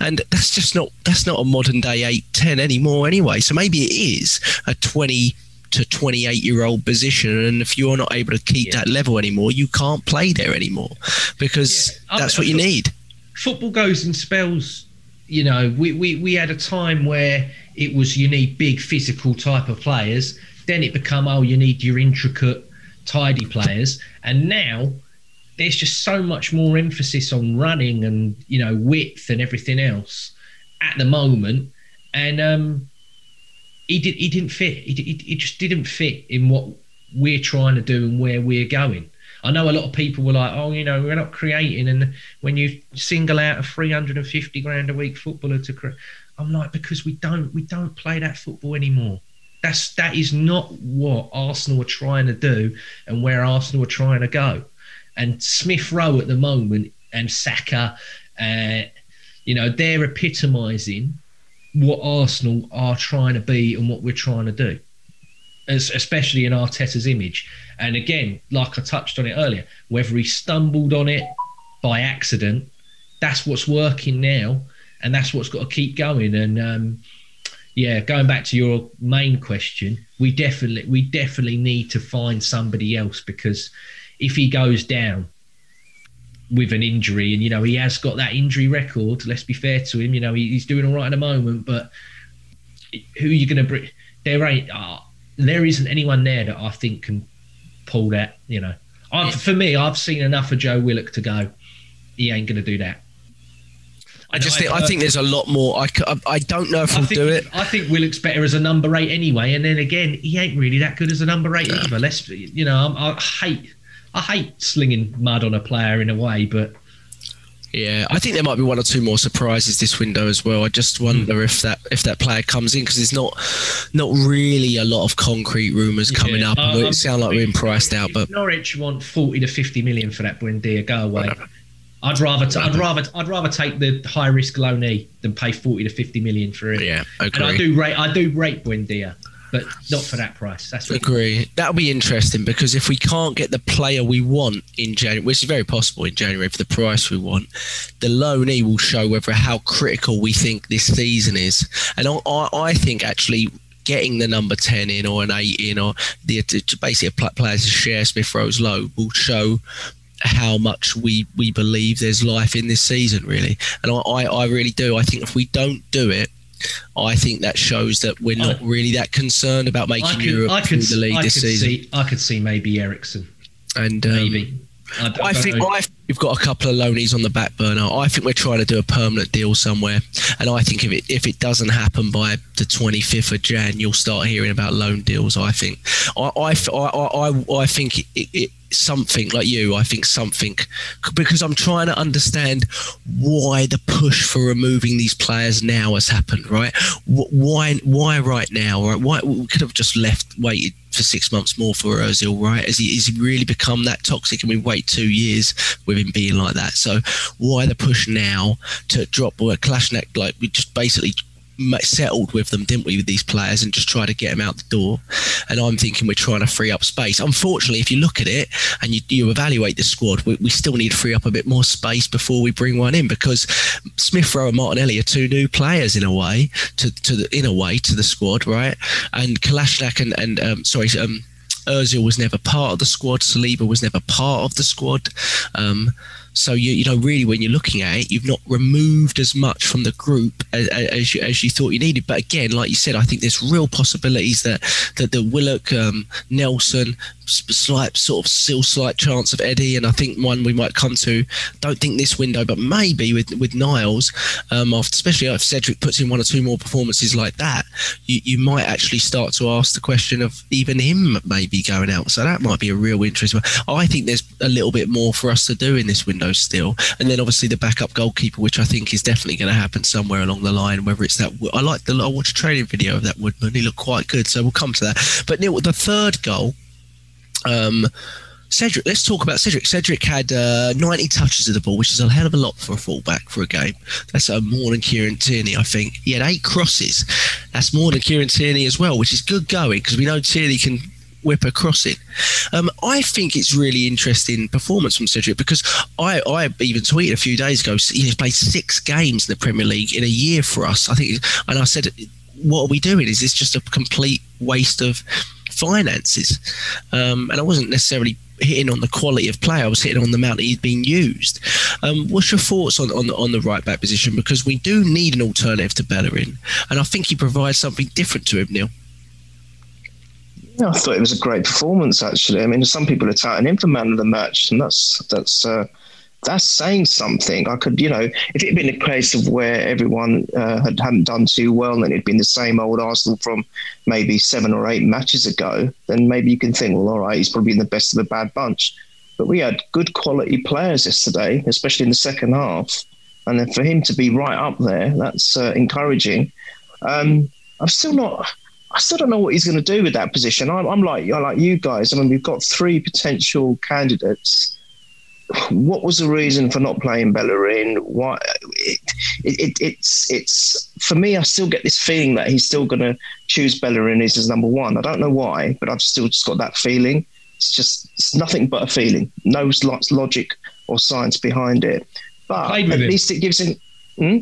and that's just not that's not a modern day 8 10 anymore anyway so maybe it is a 20 to 28 year old position and if you're not able to keep yeah. that level anymore you can't play there anymore because yeah. that's I, what you need football goes in spells you know we, we we had a time where it was you need big physical type of players then it become oh you need your intricate tidy players and now there's just so much more emphasis on running and you know width and everything else at the moment, and um, he did he didn't fit. He, he, he just didn't fit in what we're trying to do and where we're going. I know a lot of people were like, oh, you know, we're not creating. And when you single out a 350 grand a week footballer to create, I'm like, because we don't, we don't play that football anymore. That's that is not what Arsenal are trying to do, and where Arsenal are trying to go. And Smith Rowe at the moment and Saka, uh, you know, they're epitomising what Arsenal are trying to be and what we're trying to do, As, especially in Arteta's image. And again, like I touched on it earlier, whether he stumbled on it by accident, that's what's working now, and that's what's got to keep going. And um, yeah, going back to your main question, we definitely we definitely need to find somebody else because if he goes down with an injury, and you know he has got that injury record. Let's be fair to him. You know he, he's doing all right at the moment, but who are you going to bring? There ain't. Uh, there isn't anyone there that I think can pull that. You know, I've, for me, I've seen enough of Joe Willock to go. He ain't going to do that. I just think I think there's a lot more. I, I don't know if we'll think, do it. I think Willock's better as a number eight anyway. And then again, he ain't really that good as a number eight either. Let's you know, I, I hate I hate slinging mud on a player in a way, but yeah, I think there might be one or two more surprises this window as well. I just wonder if that if that player comes in because there's not not really a lot of concrete rumours coming yeah. up. Uh, it sound like we're priced out, but Norwich want forty to fifty million for that Buendia. Go away. I'd rather t- I'd rather I'd rather take the high risk loanee than pay forty to fifty million for it. Yeah. And I do rate I do rate Buendia, but not for that price. That's agree. That'll be interesting because if we can't get the player we want in January, which is very possible in January for the price we want, the loanee will show whether how critical we think this season is. And I, I think actually getting the number 10 in or an 8 in or the basically players to share Smith Rowe's low will show how much we we believe there's life in this season, really. And I, I really do. I think if we don't do it, I think that shows that we're not I, really that concerned about making could, Europe through the league this season. See, I could see maybe Eriksen. And um, maybe. I, I think I, we've got a couple of loanies on the back burner. I think we're trying to do a permanent deal somewhere, and I think if it if it doesn't happen by the 25th of Jan, you'll start hearing about loan deals. I think. I I I, I, I think it, it something like you. I think something because I'm trying to understand why the push for removing these players now has happened. Right? Why? Why right now? Right? Why we could have just left, waited for six months more for Ozil. Right? Has he, has he really become that toxic? And we wait two years with him being like that. So why the push now to drop? Well, Kolasinac, like we just basically settled with them, didn't we, with these players and just try to get them out the door. And I'm thinking we're trying to free up space. Unfortunately, if you look at it and you, you evaluate the squad, we, we, still need to free up a bit more space before we bring one in because Smith Rowe and Martinelli are two new players in a way to, to the in a way to the squad, right? And Kolasinac and, and um, sorry, um, Özil was never part of the squad. Saliba was never part of the squad. Um, so you you know really when you're looking at it, you've not removed as much from the group as, as you as you thought you needed. But again, like you said, I think there's real possibilities that that the Willock, um, Nelson, slight sort of still slight chance of Eddie, and I think one we might come to. Don't think this window, but maybe with with Niles, um, after, especially if Cedric puts in one or two more performances like that, you, you might actually start to ask the question of even him maybe going out. So that might be a real interest. I think there's a little bit more for us to do in this window still, and then obviously the backup goalkeeper, which I think is definitely going to happen somewhere along the line. Whether it's that, I like the I watched a training video of that Woodman. He looked quite good, so we'll come to that. But Neil, the third goal um, Cedric, let's talk about Cedric. Cedric had uh, 90 touches of the ball, which is a hell of a lot for a fullback for a game. That's uh, more than Kieran Tierney, I think. He had eight crosses. That's more than Kieran Tierney as well, which is good going because we know Tierney can whip a crossing. Um, I think it's really interesting performance from Cedric because I, I even tweeted a few days ago. He's played six games in the Premier League in a year for us. I think, and I said, what are we doing? Is this just a complete waste of finances. Um, and I wasn't necessarily hitting on the quality of play. I was hitting on the amount he'd been used. Um, what's your thoughts on, on, on the right back position? Because we do need an alternative to Bellerin, and I think he provides something different to him, Neil. Yeah, I thought it was a great performance. Actually, I mean, some people are touting him for man of the match, and that's that's uh, that's saying something. I could, you know, if it had been a case of where everyone uh, had hadn't done too well and it'd been the same old Arsenal from maybe seven or eight matches ago, then maybe you can think, well, all right, he's probably in the best of a bad bunch. but we had good quality players yesterday, especially in the second half. And then for him to be right up there, that's uh, encouraging. Um, I'm still not. I still don't know what he's going to do with that position. I'm, I'm like, I like you guys. I mean, we've got three potential candidates. What was the reason for not playing Bellerin? Why? It, it, it, it's it's for me. I still get this feeling that he's still going to choose Bellerin as his number one. I don't know why, but I've still just got that feeling. It's just it's nothing but a feeling. No logic or science behind it. But at him. least it gives him. Hmm?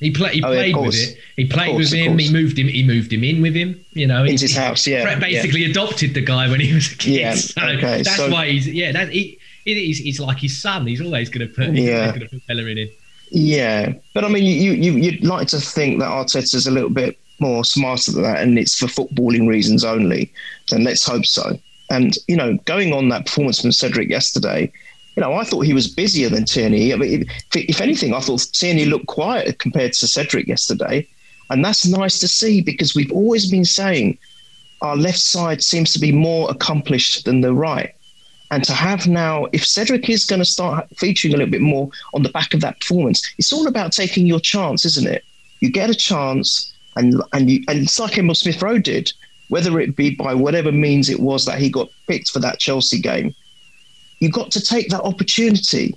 He, play, he oh, played with it. He played course, with him. He moved him. He moved him in with him. You know, into his house. Yeah, basically yeah. adopted the guy when he was a kid. Yeah, so okay. That's so, why he's yeah. That he, it is. He's like his son. He's always going to put. yeah. Going to put Bellerin in. Yeah, but I mean, you you you'd like to think that Arteta's a little bit more smarter than that, and it's for footballing reasons only. Then let's hope so. And you know, going on that performance from Cedric yesterday, you know, I thought he was busier than Tierney. I mean, if, if anything, I thought Tierney looked quieter compared to Cedric yesterday. And that's nice to see because we've always been saying our left side seems to be more accomplished than the right. And to have now, if Cedric is going to start featuring a little bit more on the back of that performance, it's all about taking your chance, isn't it? You get a chance, and and you and it's like Emil Smith Rowe did, whether it be by whatever means it was that he got picked for that Chelsea game you've got to take that opportunity.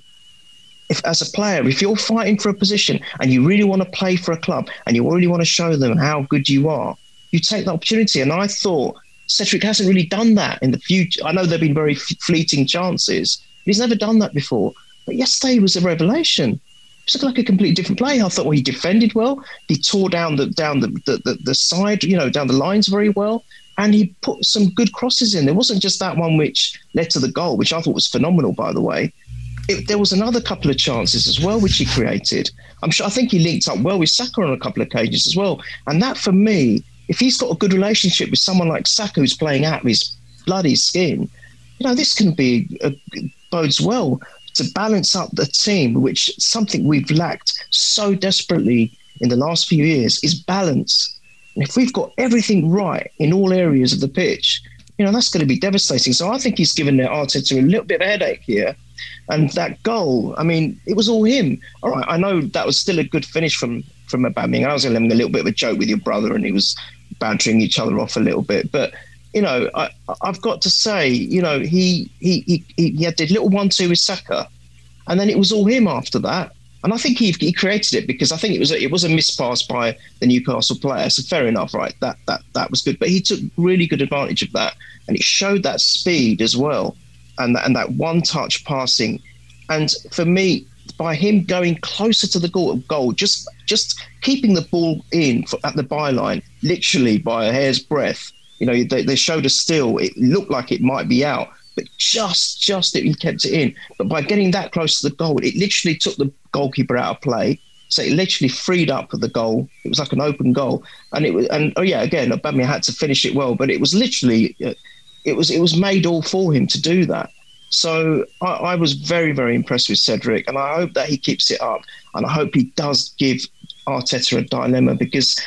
If, as a player, if you're fighting for a position and you really want to play for a club and you really want to show them how good you are, you take that opportunity. And I thought Cedric hasn't really done that in the future. I know there've been very fleeting chances. He's never done that before. But yesterday was a revelation. It looked like a completely different play. I thought, well, he defended well. He tore down the down the, the, the, the side, you know, down the lines very well and he put some good crosses in. There wasn't just that one which led to the goal, which I thought was phenomenal, by the way. It, there was another couple of chances as well which he created. I'm sure I think he linked up well with Saka on a couple of occasions as well. And that for me, if he's got a good relationship with someone like Saka who's playing out of his bloody skin, you know, this can be a, bodes well to balance up the team, which something we've lacked so desperately in the last few years is balance and if we've got everything right in all areas of the pitch, you know, that's going to be devastating. So I think he's given Arteta a little bit of a headache here. And that goal, I mean, it was all him. All right, I know that was still a good finish from from Aubameyang. I was having a little bit of a joke with your brother, and he was bantering each other off a little bit. But you know, I, have got to say, you know, he he he, he had the little one-two with Saka, and then it was all him after that. And I think he, he created it because I think it was a, it was a mispass by the Newcastle player. So fair enough, right? That that that was good, but he took really good advantage of that, and it showed that speed as well, and that, and that one touch passing. And for me, by him going closer to the goal, goal just just keeping the ball in for, at the byline, literally by a hair's breadth. You know, they, they showed a still. It looked like it might be out, but just just it, he kept it in. But by getting that close to the goal, it literally took the goalkeeper out of play. So it literally freed up the goal. It was like an open goal, and it was. And oh yeah, again, Aubameyang had to finish it well, but it was literally, uh, it was it was made all for him to do that. So I, I was very very impressed with Cedric, and I hope that he keeps it up, and I hope he does give Arteta a dilemma because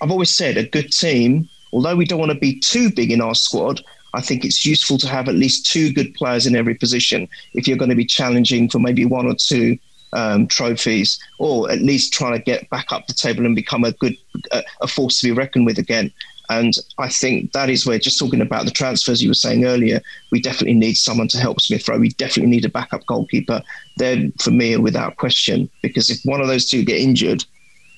I've always said a good team, although we don't want to be too big in our squad, I think it's useful to have at least two good players in every position if you're going to be challenging for maybe one or two um, trophies, or at least trying to get back up the table and become a good uh, a force to be reckoned with again. And I think that is where, just talking about the transfers you were saying earlier, we definitely need someone to help Smith Rowe. We definitely need a backup goalkeeper. They're, for me, without question, because if one of those two get injured,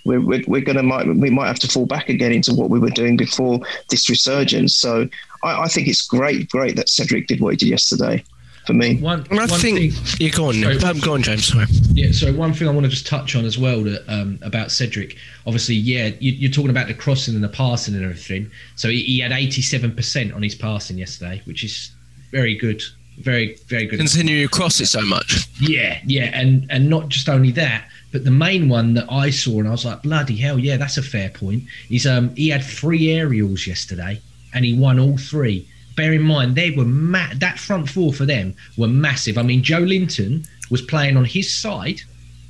we're, we're, we're going to might we might have to fall back again into what we were doing before this resurgence. So I, I think it's great, great that Cedric did what he did yesterday for me. One, I one think thing, you're gone. Sorry, um, go on, James. Sorry. Yeah. So one thing I want to just touch on as well that, um, about Cedric. Obviously, yeah, you, are talking about the crossing and the passing and everything. So he, he had 87% on his passing yesterday, which is very good. Very, very good. Continue to cross it so much. Yeah, yeah, and and not just only that, but the main one that I saw and I was like, bloody hell, yeah, that's a fair point. Is um he had three aerials yesterday and he won all three bear in mind they were ma- that front four for them were massive. I mean, Joelinton was playing on his side,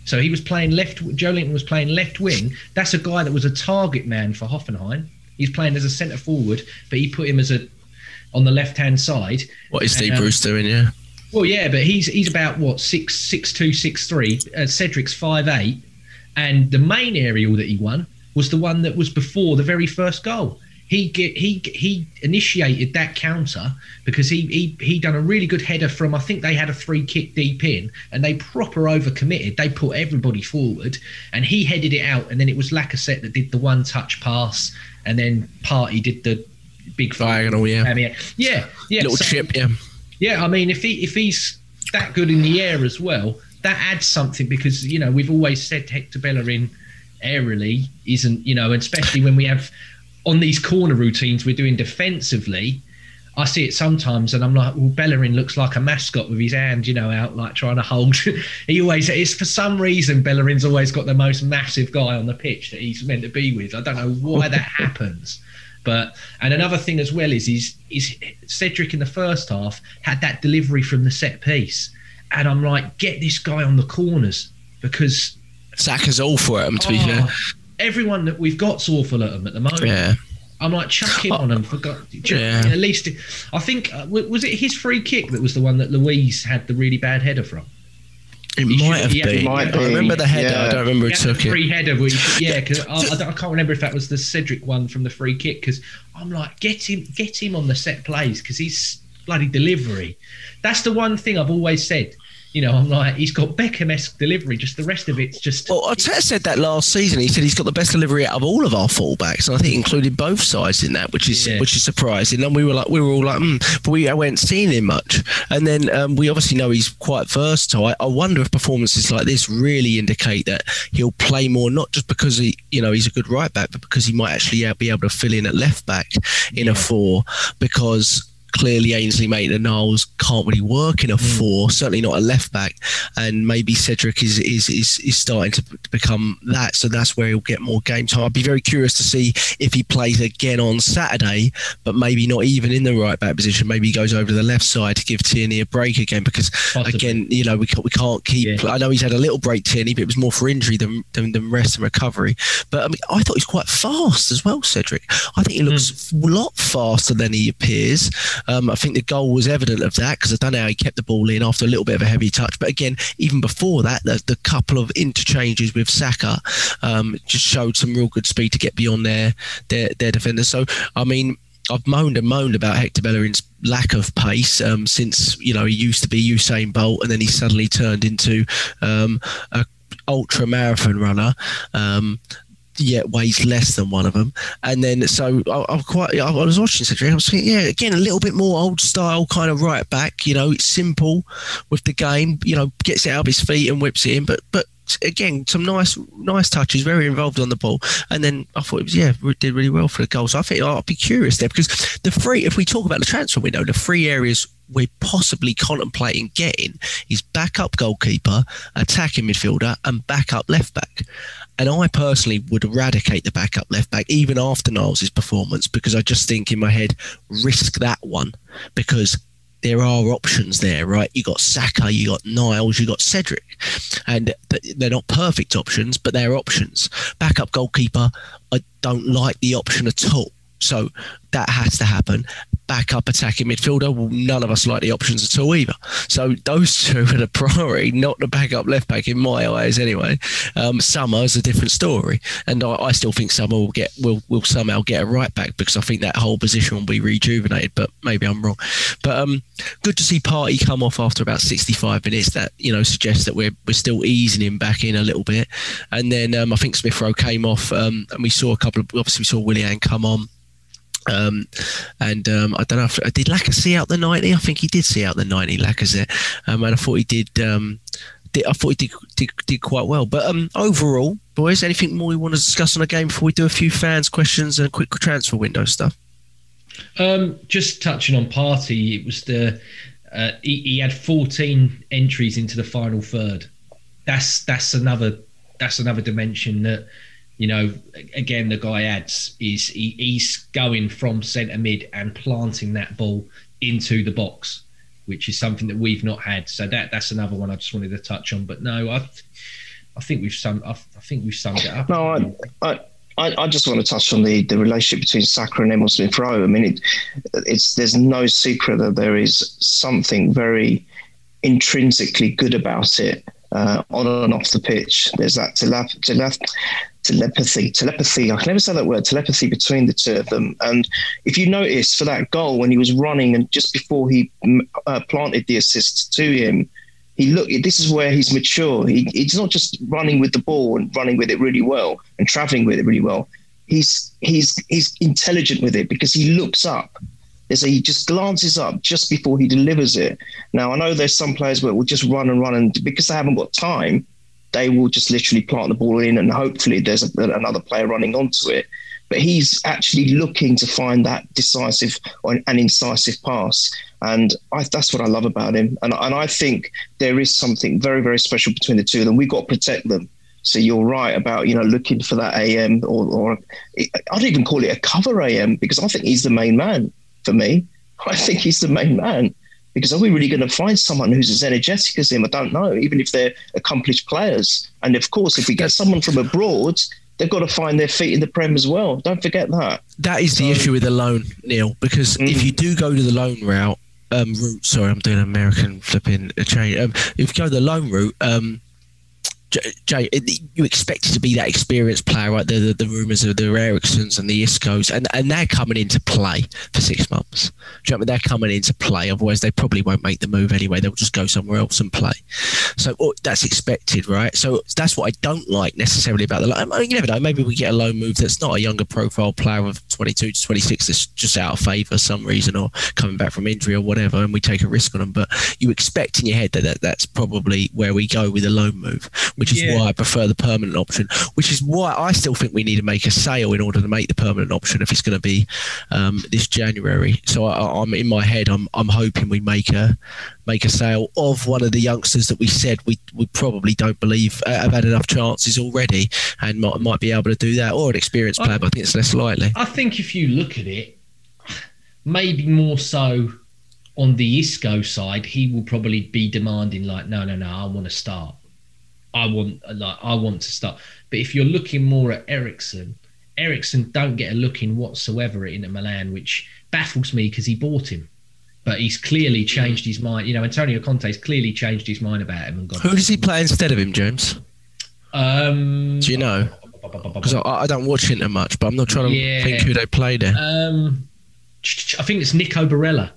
so he was playing left. Joelinton was playing left wing. That's a guy that was a target man for Hoffenheim. He's playing as a centre forward, but he put him as a on the left hand side. What is Steve um, Bruce doing? Yeah. Well, yeah, but he's he's about what six six two six three. Uh, Cedric's five eight, and the main aerial that he won was the one that was before the very first goal. He get he he initiated that counter because he he he done a really good header from I think they had a free kick deep in and they proper overcommitted. They put everybody forward and he headed it out and then it was Lacazette that did the one touch pass and then Partey did the big Diagonal, yeah. Yeah, yeah, yeah. Little So- chip, yeah. Yeah, I mean, if he if he's that good in the air as well, that adds something because you know we've always said Hector Bellerin aerially isn't you know, especially when we have on these corner routines we're doing defensively. I see it sometimes, and I'm like, well, Bellerin looks like a mascot with his hand, you know, out like trying to hold. he always is for some reason Bellerin's always got the most massive guy on the pitch that he's meant to be with. I don't know why that happens. But and another thing as well is is is Cedric in the first half had that delivery from the set piece, and I'm like, get this guy on the corners because Saka's all for it, to be oh, fair. everyone that we've got's awful at them at the moment. Yeah. I'm like chuck him on him for God. Yeah. At least I think uh, was it his free kick that was the one that Luiz had the really bad header from. It He might should- have he been. he might I remember the header. I don't remember who took it. free header. Where he, yeah, because I, I, don't- I can't remember if that was the Cedric one from the free kick. Because I'm like, get him, get him on the set plays because he's bloody delivery. That's the one thing I've always said. You know, I'm like, he's got Beckham-esque delivery. Just the rest of it's just. Well, Arteta said that last season. He said he's got the best delivery out of all of our fullbacks, and I think included both sides in that, which is Yeah. which is surprising. And we were like, we were all like, mm, but we I weren't seeing him much. And then um, we obviously know he's quite versatile. I, I wonder if performances like this really indicate that he'll play more, not just because he, you know, he's a good right back, but because he might actually be able to fill in at left back in a four, because. Clearly, Ainsley Maitland-Niles can't really work in a hmm. four, certainly not a left back, and maybe Cedric is is is, is starting to become that. So that's where he'll get more game time. I'd be very curious to see if he plays again on Saturday, but maybe not even in the right back position. Maybe he goes over to the left side to give Tierney a break again, because Possibly. again, you know, we can't, we can't keep. Yeah. I know he's had a little break, Tierney, but it was more for injury than than, than rest and recovery. But I mean, I thought he's quite fast as well, Cedric. I think he looks a lot faster than he appears. Um, I think the goal was evident of that because I don't know how he kept the ball in after a little bit of a heavy touch. But again, even before that, the, the couple of interchanges with Saka um, just showed some real good speed to get beyond their their, their defenders. So I mean. I've moaned and moaned about Hector Bellerin's lack of pace um, since you know he used to be Usain Bolt and then he suddenly turned into um, a ultra marathon runner. Um, yet weighs less than one of them. And then so I, I'm quite. I was watching Cedric. I was thinking, yeah, again a little bit more old style kind of right back. You know, it's simple with the game. You know, gets it out of his feet and whips it in. But but again, some nice nice touches. Very involved on the ball. And then I thought it was yeah, did really well for the goal. So I think I'd be curious there because the free. If we talk about the transfer window, the three areas. We're possibly contemplating getting is backup goalkeeper, attacking midfielder, and backup left back. And I personally would eradicate the backup left back even after Niles' performance because I just think in my head, risk that one because there are options there, right? You got Saka, you got Niles, you got Cedric, and they're not perfect options, but they're options. Backup goalkeeper, I don't like the option at all. So that has to happen. Backup attacking midfielder, well, none of us like the options at all either. So those two are the priority, not the backup left back in my eyes anyway. Um, Summer is a different story, and I, I still think Summer will get will will somehow get a right back because I think that whole position will be rejuvenated. But maybe I'm wrong. But um, good to see Partey come off after about 65 minutes. That you know suggests that we're we're still easing him back in a little bit. And then um, I think Smith Rowe came off, um, and we saw a couple of obviously we saw Willian come on. Um, and um, I don't know if did Lacazette see out the ninety. I think he did see out the ninety, Lacazette. Um, and I thought he did. Um, did I thought he did, did did quite well. But um, overall, boys, anything more you want to discuss on the game before we do a few fans questions and quick transfer window stuff? Um, just touching on Partey, it was the uh, he, he had 14 entries into the final third. That's that's another that's another dimension that you know again the guy adds is he, he's going from centre mid and planting that ball into the box, which is something that we've not had. So that that's another one I just wanted to touch on. But no, I I think we've summed I, I think we've summed it up. No, I, I, I I just want to touch on the, the relationship between Saka and Emil Smith Rowe. I mean, it, it's there's no secret that there is something very intrinsically good about it uh, on and off the pitch. There's that telep- telep- telepathy, telepathy. I can never say that word, telepathy between the two of them. And if you notice for that goal when he was running and just before he uh, planted the assist to him, he look. This is where he's mature. He, he's not just running with the ball and running with it really well and traveling with it really well. He's he's he's intelligent with it because he looks up. There's a, he just glances up just before he delivers it. Now I know there's some players where will just run and run and because they haven't got time, they will just literally plant the ball in and hopefully there's a, another player running onto it. But he's actually looking to find that decisive and incisive pass. And I, that's what I love about him. And, and I think there is something very, very special between the two of them. We've got to protect them. So you're right about you know looking for that AM or, or I'd even call it a cover AM because I think he's the main man for me. I think he's the main man because are we really going to find someone who's as energetic as him? I don't know, even if they're accomplished players. And of course, if we get someone from abroad, they've got to find their feet in the Prem as well. Don't forget that. That is the issue with the loan, Neil, because mm. if you do go to the loan route, um, route, sorry, I'm doing American flipping a chain. Um, if you go the loan route, um, Jay, you expect it to be that experienced player, right? The, the, the rumours of the Eriksens and the Iscos, and, and they're coming into play for six months. Do you know I mean? They're coming into play. Otherwise, they probably won't make the move anyway. They'll just go somewhere else and play. So oh, that's expected, right? So that's what I don't like necessarily about the. I mean, you never know. Maybe we get a loan move that's not a younger profile player of 22 to 26 that's just out of favour for some reason or coming back from injury or whatever, and we take a risk on them. But you expect in your head that, that that's probably where we go with a loan move which is yeah. why I prefer the permanent option. Which is why I still think we need to make a sale in order to make the permanent option if it's going to be um, this January. So I, am in my head. I'm I'm hoping we make a make a sale of one of the youngsters that we said we we probably don't believe uh, have had enough chances already and might might be able to do that, or an experienced player. but I think it's less likely. I think if you look at it, maybe more so on the Isco side, he will probably be demanding like, no, no, no, I want to start. I want like I want to start. But if you're looking more at Eriksen, Eriksen don't get a look in whatsoever at Inter Milan, which baffles me because he bought him. But he's clearly changed his mind. You know, Antonio Conte's clearly changed his mind about him and gone. Who does he play instead of him, James? Um, Do you know? Because I, I, don't watch Inter much, but I'm not trying to yeah. think who they played there. Um, I think it's Nico Barella.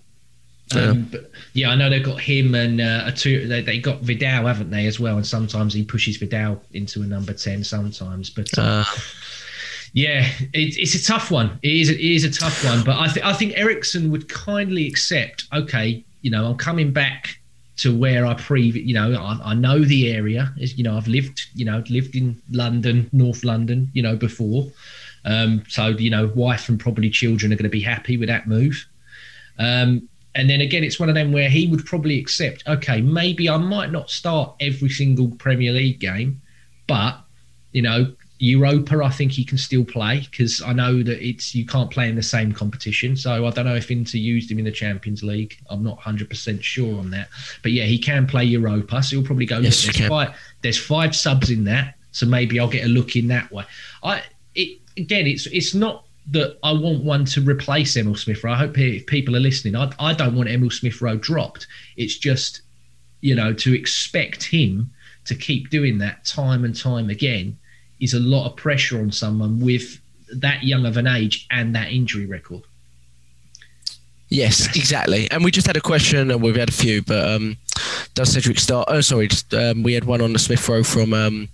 Um, yeah. But yeah, I know they've got him and uh, a two. They, they got Vidal, haven't they, as well? And sometimes he pushes Vidal into a number ten. Sometimes, but uh, uh. yeah, it, it's a tough one. It is. It is a tough one. But I think I think Eriksen would kindly accept. Okay, you know, I'm coming back to where I pre. You know, I, I know the area. You know, I've lived. You know, lived in London, North London. You know, before. Um, so you know, wife and probably children are going to be happy with that move. Um, and then again, it's one of them where he would probably accept, okay, maybe I might not start every single Premier League game, but you know, Europa, I think he can still play because I know that it's you can't play in the same competition. So I don't know if Inter used him in the Champions League. I'm not 100 percent sure on that, but yeah, he can play Europa. So he'll probably go. Yes, there's five. There's five subs in that, so maybe I'll get a look in that way. I it again, it's it's not that I want one to replace Emil Smith Rowe. I hope if people are listening, I, I don't want Emil Smith Rowe dropped. It's just, you know, to expect him to keep doing that time and time again is a lot of pressure on someone with that young of an age and that injury record. Yes, exactly. And we just had a question, and we've had a few, but um, does Cedric start? Oh, sorry, just, um, we had one on the Smith Rowe from um,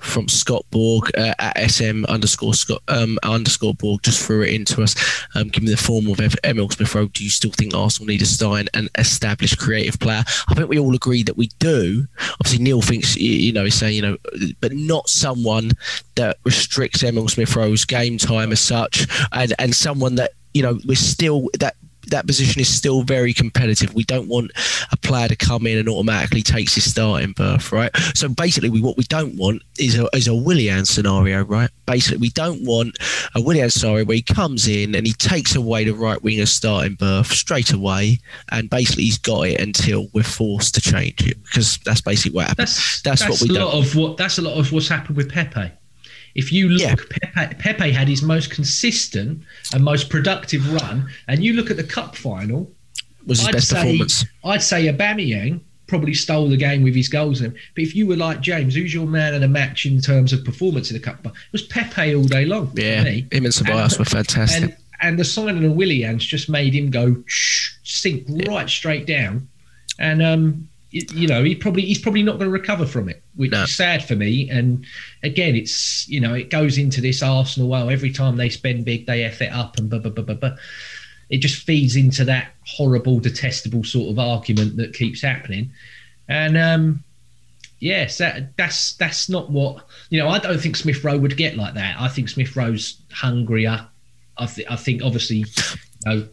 from Scott Borg uh, at SM underscore Scott um, underscore Borg just threw it into us. Um, give me the form of Emil Smith Rowe. Do you still think Arsenal need to sign an established creative player? I think we all agree that we do. Obviously, Neil thinks you know he's saying you know, but not someone that restricts Emil Smith Rowe's game time as such, and and someone that you know we're still that that position is still very competitive. We don't want a player to come in and automatically takes his starting berth, right? So basically, we, what we don't want is a, is a Willian scenario, right? Basically, we don't want a Willian scenario where he comes in and he takes away the right winger's starting berth straight away, and basically he's got it until we're forced to change it because that's basically what happens. That's, that's, that's what we a lot of what that's a lot of what's happened with Pepe. If you look, yeah. Pepe, Pepe, had his most consistent and most productive run, and you look at the cup final. Was his I'd best say, performance? I'd say Aubameyang probably stole the game with his goals. In. But if you were like James, who's your man of the match in terms of performance in the cup? It was Pepe all day long. Yeah, him and Ceballos were fantastic. And, and the signing of Willian's just made him go sink yeah. right straight down. And um, you know, he probably he's probably not going to recover from it, which no. is sad for me. And again, it's you know, it goes into this Arsenal. Well, every time they spend big, they f it up, and blah blah blah blah blah. It just feeds into that horrible, detestable sort of argument that keeps happening. And um, yes, that, that's that's not what you know. I don't think Smith Rowe would get like that. I think Smith Rowe's hungrier. I, th- I think obviously, you know,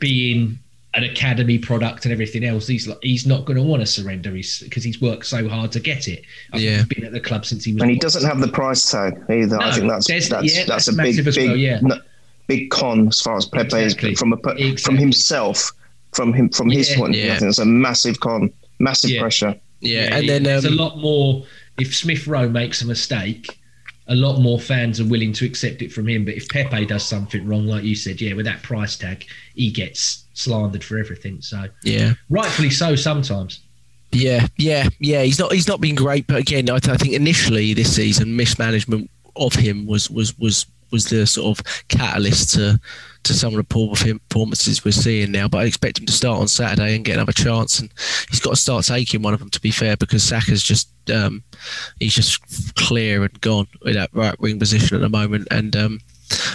being an academy product and everything else, he's he's not going to want to surrender because he's worked so hard to get it. I yeah, he's been at the club since he was. And he doesn't have the price tag either. No, I think that's that's yeah, that's, that's, a big big well, yeah. no, big con as far as Pepe exactly. is from a exactly. from himself, from him from his yeah, point. Yeah. I think it's a massive con, massive pressure. Yeah, and then there's um, a lot more. If Smith Rowe makes a mistake, a lot more fans are willing to accept it from him. But if Pepe does something wrong, like you said, yeah, with that price tag, he gets slandered for everything. So yeah, rightfully so sometimes. Yeah, yeah, yeah. He's not he's not been great, but again, I, I think initially this season mismanagement of him was was was was the sort of catalyst to to some of the poor performances we're seeing now. But I expect him to start on Saturday and get another chance, and he's got to start taking one of them. To be fair, because Saka's just um, he's just clear and gone with that right wing position at the moment, and um,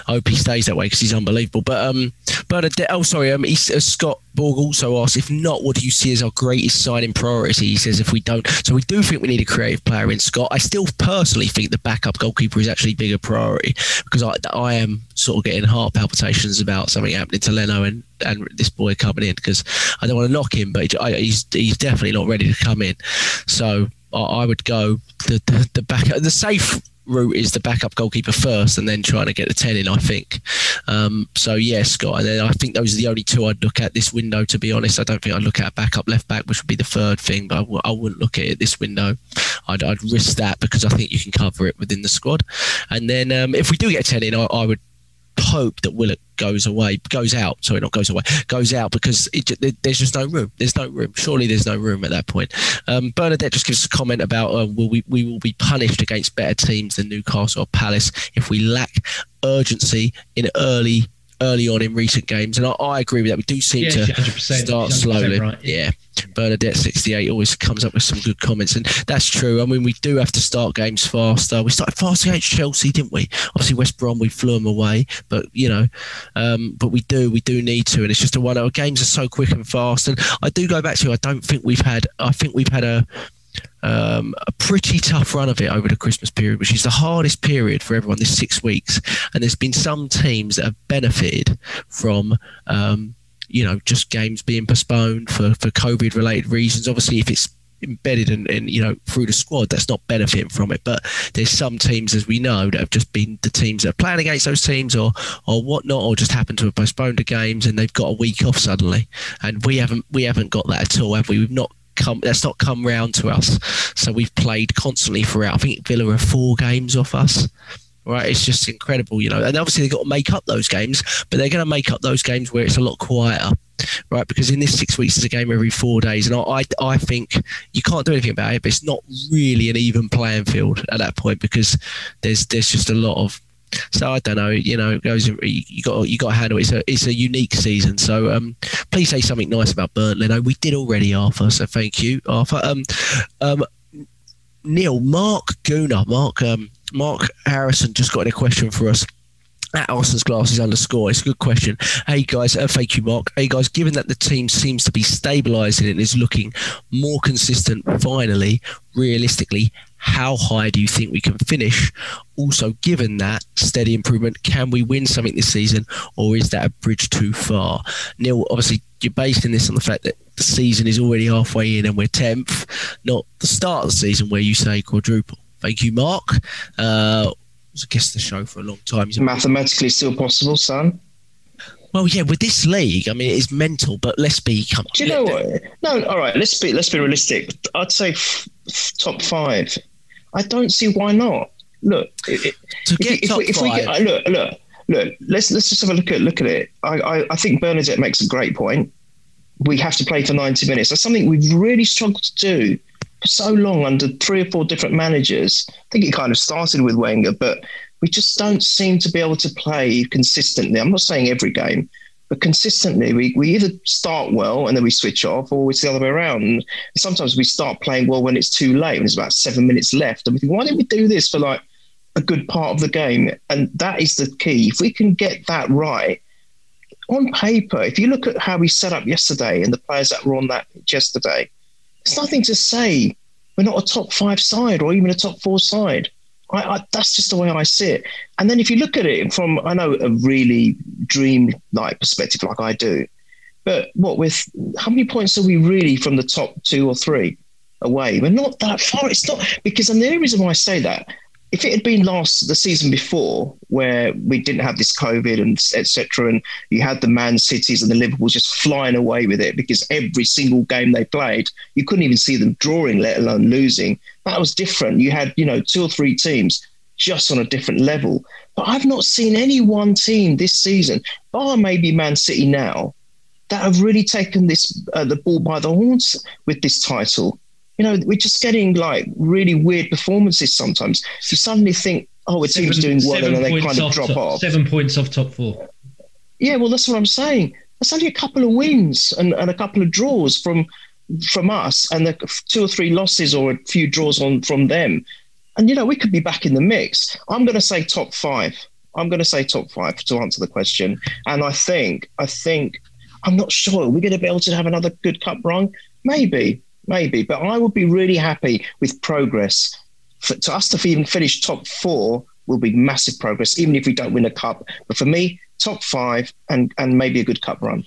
I hope he stays that way because he's unbelievable. But um, Bernadette, oh sorry, um, he's, uh, Scott Borg also asked if not, what do you see as our greatest signing priority? He says if we don't, so we do think we need a creative player in Scott. I still personally think the backup goalkeeper is actually bigger priority because I, I am sort of getting heart palpitations about something happening to Leno and and this boy coming in because I don't want to knock him, but he's he's definitely not ready to come in. So I would go the the, the back the safe route is the backup goalkeeper first and then trying to get the 10 in, I think. Um, so, yeah, Scott. And then I think those are the only two I'd look at this window, to be honest. I don't think I'd look at backup left back, which would be the third thing, but I w- I wouldn't look at it this window. I'd, I'd, risk that because I think you can cover it within the squad. And then um, if we do get a 10 in, I, I would hope that Willock goes away, goes out. Sorry, not goes away, goes out because it, there's just no room. There's no room. Surely there's no room at that point. Um, Bernadette just gives a comment about uh, will we we will be punished against better teams than Newcastle or Palace if we lack urgency in early early on in recent games, and I, I agree with that. We do seem yeah, to start slowly. Right. Yeah. Bernadette sixty eight always comes up with some good comments, and that's true. I mean, we do have to start games faster. We started fast against Chelsea, didn't we? Obviously, West Brom we flew them away, but you know, um, but we do we do need to, and it's just a one. Our games are so quick and fast, and I do go back to. I don't think we've had. I think we've had a um, a pretty tough run of it over the Christmas period, which is the hardest period for everyone. This six weeks, and there's been some teams that have benefited from. Um, you know, just games being postponed for, for COVID related reasons. Obviously, if it's embedded and you know through the squad that's not benefiting from it but there's some teams as we know that have just been the teams that are playing against those teams or or whatnot or just happen to have postponed the games and they've got a week off suddenly and we haven't we haven't got that at all have we we've not come that's not come round to us. So we've played constantly throughout. I think Villa are four games off us. Right, it's just incredible, you know. And obviously they've got to make up those games, but they're going to make up those games where it's a lot quieter, right? Because in this six weeks, there's a game every four days, and I, I think you can't do anything about it. But it's not really an even playing field at that point because there's there's just a lot of so I don't know. You know, it goes. You got you got to handle. It. It's a it's a unique season. So um, please say something nice about Burnley. No, we did already, Arthur. So thank you, Arthur. Um, um, Neil, Mark Guna, Mark um, Mark Harrison just got a question for us at Arsenal's glasses underscore. It's a good question. Hey guys, uh, thank you, Mark. Hey guys, given that the team seems to be stabilising and is looking more consistent, finally, realistically, how high do you think we can finish? Also, given that steady improvement, can we win something this season, or is that a bridge too far? Neil, obviously, you're basing this on the fact that the season is already halfway in and we're tenth, not the start of the season where you say quadruple. Thank you, Mark. Uh, was a guest of the show for a long time. He's mathematically still possible, son. Well, yeah, with this league, I mean, it is mental. But let's be. Come Do you know what? No, all right. Let's be. Let's be realistic. I'd say f- f- top five. I don't see why not. Look, to get if, top if, we, get, look, look, look. Let's let's just have a look at look at it. I, I, I think Bernadette makes a great point. we have to play for 90 minutes. That's something we've really struggled to do for so long under three or four different managers. I think it kind of started with Wenger, but we just don't seem to be able to play consistently. I'm not saying every game, but consistently, we, we either start well and then we switch off, or it's the other way around. And sometimes we start playing well when it's too late, when there's about seven minutes left. And we think, why didn't we do this for like a good part of the game? And that is the key. If we can get that right, on paper, if you look at how we set up yesterday and the players that were on that yesterday, it's nothing to say we're not a top five side or even a top four side. I, I, that's just the way I see it. And then if you look at it from, I know a really dream like perspective, like I do, but what with how many points are we really from the top two or three away? We're not that far. It's not because, and the only reason why I say that if it had been last the season before where we didn't have this COVID and etc. and you had the Man Cities and the Liverpools just flying away with it because every single game they played, you couldn't even see them drawing, let alone losing. That was different. You had, you know, two or three teams just on a different level. But I've not seen any one team this season, bar maybe Man City now, that have really taken this uh, the ball by the horns with this title you know, we're just getting like really weird performances sometimes. You suddenly think, oh, a team's doing well, and then they kind of drop top, off. Seven points off top four. Yeah, well, that's what I'm saying. That's only a couple of wins and, and a couple of draws from from us, and the two or three losses or a few draws on from them. And you know, we could be back in the mix. I'm going to say top five. I'm going to say top five to answer the question. And I think, I think, I'm not sure. We're going to be able to have another good cup run. Maybe, maybe. But I would be really happy with progress. For, to us to even finish top four will be massive progress, even if we don't win a cup. But for me, top five and and maybe a good cup run.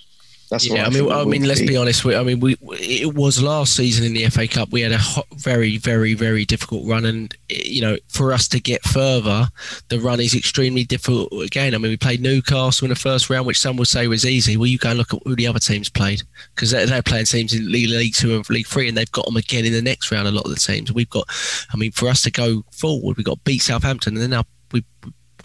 That's yeah. I, mean, I mean, let's be, be honest. We, I mean, we it was last season in the FA Cup. We had a hot, very, very, very difficult run, and eh, you know, for us to get further, the run is extremely difficult. Again, I mean, we played Newcastle in the first round, which some would say was easy. Well, you go and look at who the other teams played because they're, they're, playing teams in League, League Two and League Three, and they've got them again in the next round. A lot of the teams we've got. I mean, for us to go forward, we've got to beat Southampton, and then now we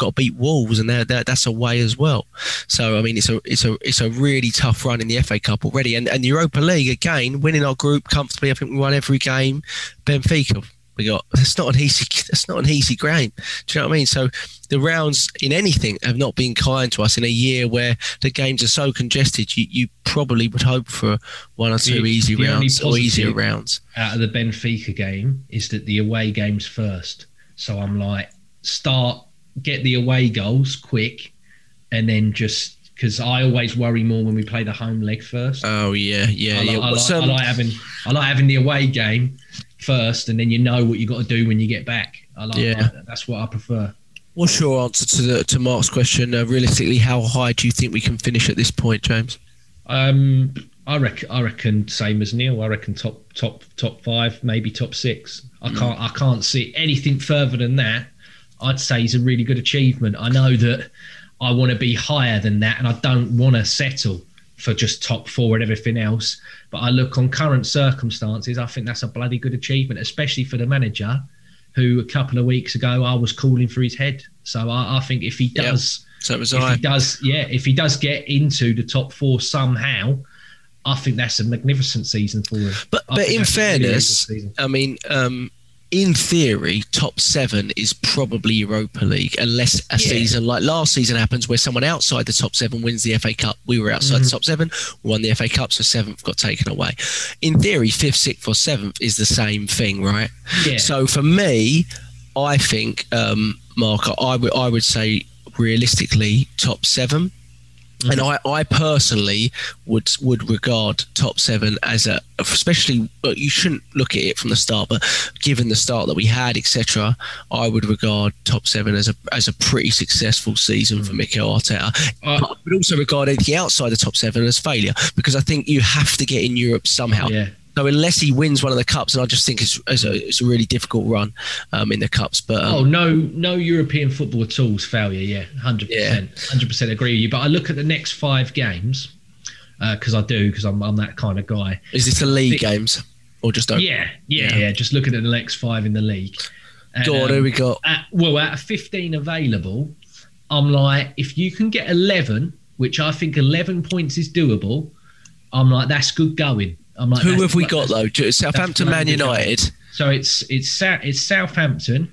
got to beat Wolves, and they're, they're, that's away as well. So I mean, it's a it's a it's a really tough run in the FA Cup already, and and Europa League again, winning our group comfortably. I think we won every game. Benfica, we got. It's not an easy. It's not an easy game. Do you know what I mean? So the rounds in anything have not been kind to us in a year where the games are so congested. You you probably would hope for one or two the, easy the rounds or easier rounds. Out of the Benfica game is that the away games first. So I'm like, start get the away goals quick, and then just because I always worry more when we play the home leg first. Oh yeah, yeah, I, yeah. I, like, um, I like having I like having the away game first, and then you know what you got to do when you get back. I like, yeah. Like that's what I prefer. What's your answer to the, to Mark's question? Uh, realistically, how high do you think we can finish at this point, James? Um, I reckon, I reckon same as Neil. I reckon top top top five, maybe top six. I mm. can't I can't see anything further than that. I'd say is a really good achievement. I know that I want to be higher than that, and I don't want to settle for just top four and everything else. But I look on current circumstances, I think that's a bloody good achievement, especially for the manager, who a couple of weeks ago I was calling for his head. So I, I think if he does, yep. so was if I. he does, yeah, if he does get into the top four somehow. I think that's a magnificent season for him. But, but in fairness, really I mean, um, in theory, top seven is probably Europa League, unless a yeah. season like last season happens where someone outside the top seven wins the FA Cup. We were outside mm-hmm. the top seven, won the FA Cup, so seventh got taken away. In theory, fifth, sixth, or seventh is the same thing, right? Yeah. So for me, I think, um, Mark, I would I would say realistically top seven Mm-hmm. And I, I personally would would regard top seven as a, especially you shouldn't look at it from the start, but given the start that we had, etc., I would regard top seven as a as a pretty successful season mm-hmm. for Mikel Arteta. Uh, I would also regard anything outside the top seven as failure because I think you have to get in Europe somehow. Yeah. So unless he wins one of the cups, and I just think it's, it's, a, it's a really difficult run um, in the cups. But um, oh no, no European football at all is failure. Yeah, hundred percent, hundred percent agree with you. But I look at the next five games because uh, I do because I'm, I'm that kind of guy. Is this a league games or just yeah, yeah, yeah, yeah, Just looking at the next five in the league. And, Go on, um, who we got? At, well, out of 15 available, I'm like, if you can get 11, which I think 11 points is doable, I'm like, that's good going. I'm like, Who have we got though? Southampton, Man bloody good going. United. So it's it's it's Southampton,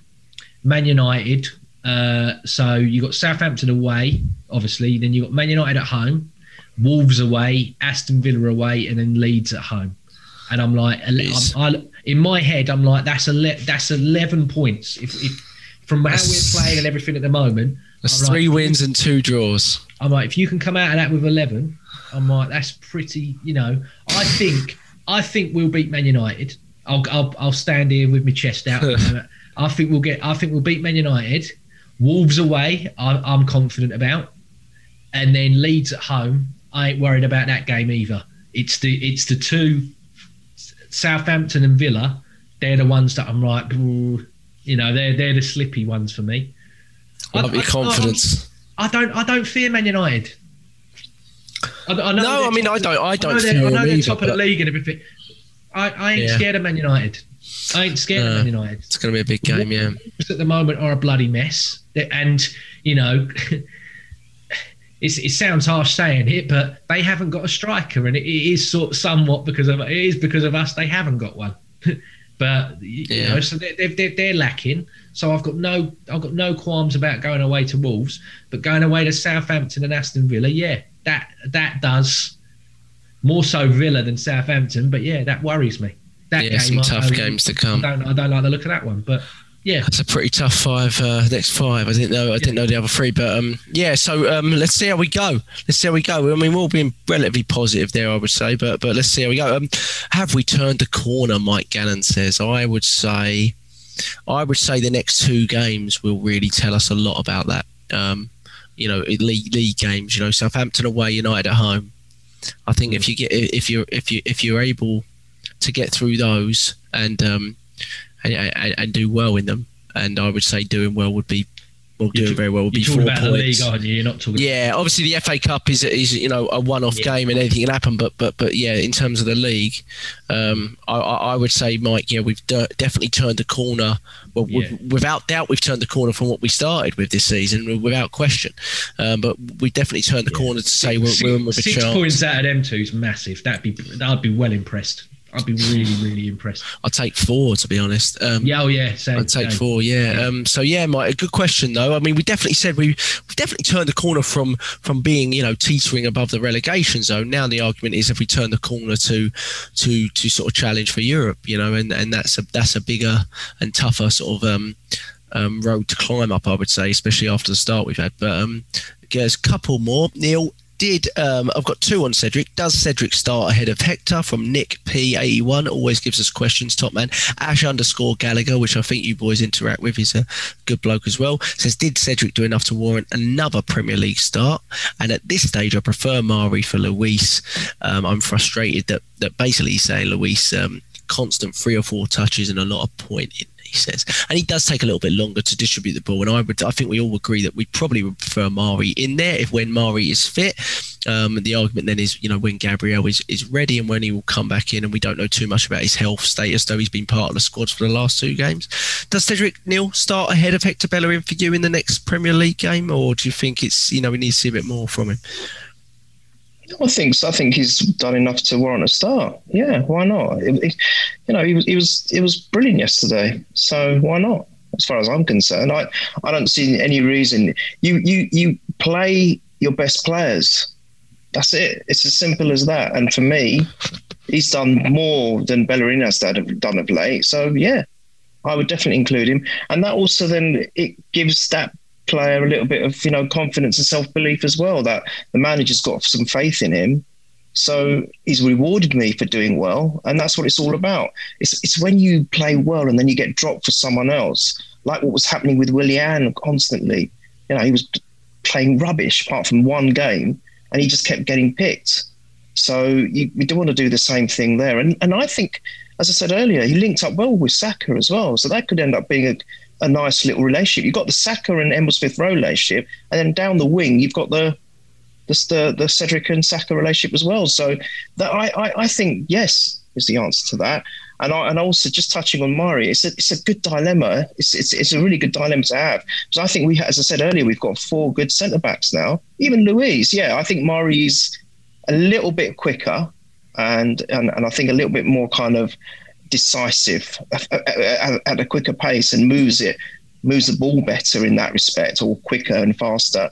Man United. Uh, so you got Southampton away, obviously. Then you got Man United at home, Wolves away, Aston Villa away, and then Leeds at home. And I'm like, I'm, I, in my head, I'm like, that's ele- that's eleven points. If, if from how That's- we're playing and everything at the moment, That's like, three wins and two draws. I'm like, if you can come out of that with eleven, I'm like, that's pretty. You know, I think I think we'll beat Man United. I'll I'll, I'll stand here with my chest out. I think we'll get. I think we'll beat Man United. Wolves away, I, I'm confident about, and then Leeds at home. I ain't worried about that game either. It's the it's the two Southampton and Villa. They're the ones that I'm like, you know, they're they're the slippy ones for me. I- Love your I- confidence. I don't. I don't fear Man United. I, I know No, I mean, top I don't- I don't know they're- I know they're either, top of the league and everything. I, I ain't Yeah. scared of Man United. I ain't scared No. of Man United. It's going to be a big game, yeah. At the moment, are a bloody mess, and you know. It's, it sounds harsh saying it, but they haven't got a striker, and it, it is sort somewhat because of it is because of us. They haven't got one, but you Yeah. know, so they're, they're, they're lacking. So I've got no I've got no qualms about going away to Wolves, but going away to Southampton and Aston Villa, yeah, that that does more so Villa than Southampton, but yeah, that worries me. That Yeah, some I- tough I, games to I come. don't I don't like the look of that one, but yeah, That's a pretty tough five. Uh, next five. I didn't know. I didn't know the other three, but um, yeah. So um, let's see how we go. Let's see how we go. I mean, we're all being relatively positive there, I would say, but but let's see how we go. Um, have we turned the corner? Mike Gannon says. I would say, I would say the next two games will really tell us a lot about that. Um, you know, league league games. You know, Southampton away, United at home. I think if you get if you're if you if you're able to get through those and um and, and, and do well in them, and I would say doing well would be doing talk- very well would be four about the points. league, aren't you? You're not talking. Yeah, obviously the FA Cup is is you know a one-off Yeah. game and anything can happen, but but but yeah, in terms of the league, um, I, I I would say, Mike, yeah, we've de- definitely turned the corner. Well, Yeah. without doubt, we've turned the corner from what we started with this season, without question. Um, but we definitely turned the corner to say we're, we're in with a Six chance. points out of them two is massive. That'd be I'd be well impressed. I'd be really really impressed. I'll take four to be honest. Um, Yeah, oh yeah, same. I'd take same. four, yeah. Um, so yeah, Mike, a good question though. I mean, we definitely said we we've definitely turned the corner from from being you know teetering above the relegation zone. Now the argument is if we turn the corner to to to sort of challenge for Europe, you know, and and that's a that's a bigger and tougher sort of um, um, road to climb up, I would say, especially after the start we've had. But um, there's a couple more. Neil. Did um, I've got two on Cedric? Does Cedric start ahead of Hector from Nick P81? Always gives us questions. Top man Ash underscore Gallagher, which I think you boys interact with. He's a good bloke as well. Says, did Cedric do enough to warrant another Premier League start? And at this stage, I prefer Mari for Luiz. Um, I'm frustrated that that basically he's saying Luiz um, constant three or four touches and a lot of pointing. He says, and he does take a little bit longer to distribute the ball. And I would, I think we all agree that we probably would prefer Mari in there if when Mari is fit. Um, the argument then is, you know, when Gabriel is, is ready and when he will come back in, and we don't know too much about his health status, though he's been part of the squad for the last two games. Does Cedric Neil start ahead of Hector Bellerin for you in the next Premier League game, or do you think it's, you know, we need to see a bit more from him? I think so. I think he's done enough to warrant a start. Yeah, why not? It- it- you know, he was he was it was brilliant yesterday. So why not? As far as I'm concerned, I I don't see any reason. You you you play your best players. That's it. It's as simple as that. And for me, he's done more than Bellerin has done done of late. So yeah, I would definitely include him. And that also then it gives that player a little bit of you know confidence and self belief as well. That the manager's got some faith in him. So he's rewarded me for doing well, and that's what it's all about. It's it's when you play well and then you get dropped for someone else, like what was happening with Willian constantly. You know, he was playing rubbish apart from one game, and he just kept getting picked. So you, we do want to do the same thing there, and and I think, as I said earlier, he linked up well with Saka as well. So that could end up being a, a nice little relationship. You've got the Saka and Emil Smith Rowe relationship, and then down the wing you've got the the the, Cedric and Saka relationship as well. So that I, I I think yes is the answer to that. And I, and also just touching on Mari, it's a, it's a good dilemma. It's, it's it's a really good dilemma to have. So I think we, as I said earlier, we've got four good centre backs now. Even Luiz, yeah, I think Mari's a little bit quicker, and, and and I think a little bit more kind of decisive at a quicker pace and moves it moves the ball better in that respect or quicker and faster.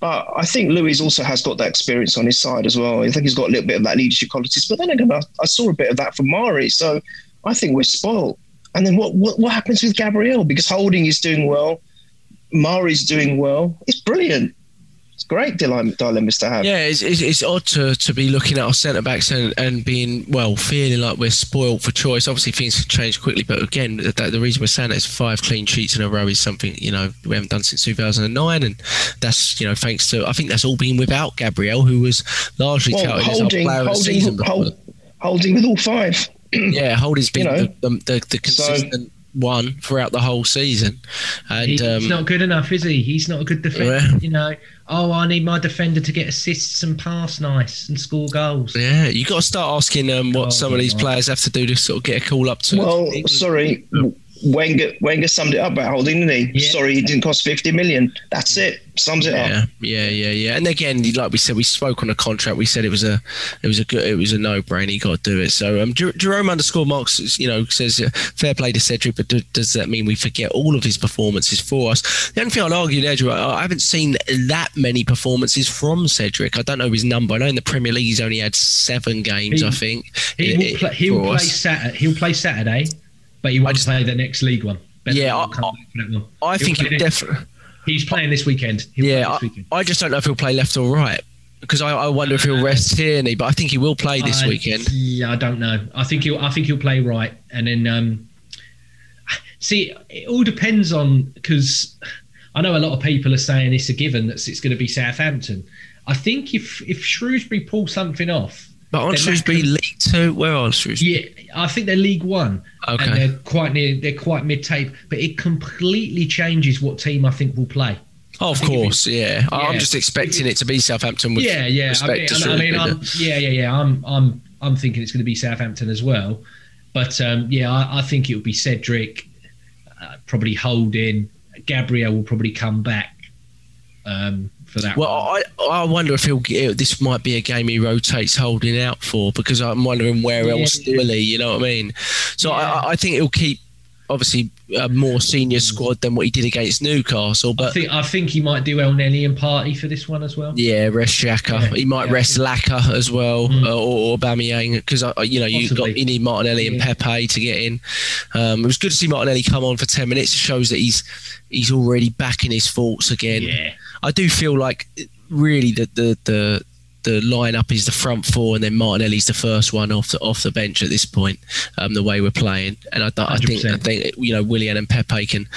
But I think Luiz also has got that experience on his side as well. I think he's got a little bit of that leadership qualities. But then again, I, I saw a bit of that from Mari. So I think we're spoiled. And then what, what, what happens with Gabriel? Because Holding is doing well, Mari's doing well. It's brilliant great dilemmas to have. Yeah, it's, it's, it's, odd to, to be looking at our centre backs and, and being, well, feeling like we're spoiled for choice. Obviously, things can change quickly, but again, the, the reason we're saying that is five clean sheets in a row is something, you know, we haven't done since 2009. And that's, you know, thanks to, I think that's all been without Gabriel, who was largely well, touted holding, as our player holding, of the season. Hold, holding with all five. yeah, Holding's been you know, the, the, the, consistent. So, one throughout the whole season. And he's um, not good enough, is he? He's not a good defender. Yeah. You know, oh, I need my defender to get assists and pass nice and score goals. Yeah, you got to start asking um, what oh, some of these players have to do to sort of get a call up to. Well, sorry, Wenger Wenger summed it up about holding, didn't he? Yeah. Sorry, it didn't cost fifty million. That's it. Sums it yeah, up. Yeah, yeah, yeah. And again, like we said, we spoke on a contract. We said it was a it was a good it was a no brainer. You got to do it. So um, Jerome underscore Marks, you know, says uh, fair play to Cedric, but do, does that mean we forget all of his performances for us? The only thing I'd argue there, Jerome, I haven't seen that many performances from Cedric. I don't know his number. I know in the Premier League he's only had seven games. He, I think he will play, he'll play Saturday. But He'll play Saturday but you want just, play the next league one. yeah, I, I, I think he definitely. He's playing this weekend. He'll yeah, this weekend. I, I, just don't know if he'll play left or right because I, I wonder if he'll rest Tierney, but I think he will play this weekend. Yeah, I don't know. I think he'll. I think he'll play right, and then um, see. It all depends on because I know a lot of people are saying it's a given that it's going to be Southampton. I think if if Shrewsbury pull something off, but aren't Shrewsbury League Two? Where are Shrewsbury? Yeah, I think they're League One. Okay. And they're quite near. They're quite mid-tape, but it completely changes what team I think will play. Oh, of course, yeah. yeah. I'm just expecting it to be Southampton. With yeah, yeah. I mean, I mean I'm, yeah, yeah, yeah. I'm, I'm, I'm thinking it's going to be Southampton as well. But um, yeah, I, I, think it will be Cedric, uh, probably Holding. Gabriel will probably come back. Um, for that. Well, I, I wonder if he'll get, this might be a game he rotates holding out for because I'm wondering where yeah, else will he? You know what I mean? So yeah. I, I think he'll keep obviously a more senior squad than what he did against Newcastle. But I think I think he might do Elneny and Partey for this one as well. Yeah, rest Xhaka. Yeah, he might yeah, rest Laca as well, mm. uh, or, or Aubameyang because you know you got you need Martinelli and Pepe to get in. Um, it was good to see Martinelli come on for ten minutes. It shows that he's he's already back in his thoughts again. Yeah. I do feel like really the the the the lineup is the front four, and then Martinelli's the first one off the off the bench at this point. Um, the way we're playing, and I, I think I think you know Willian and Pepe can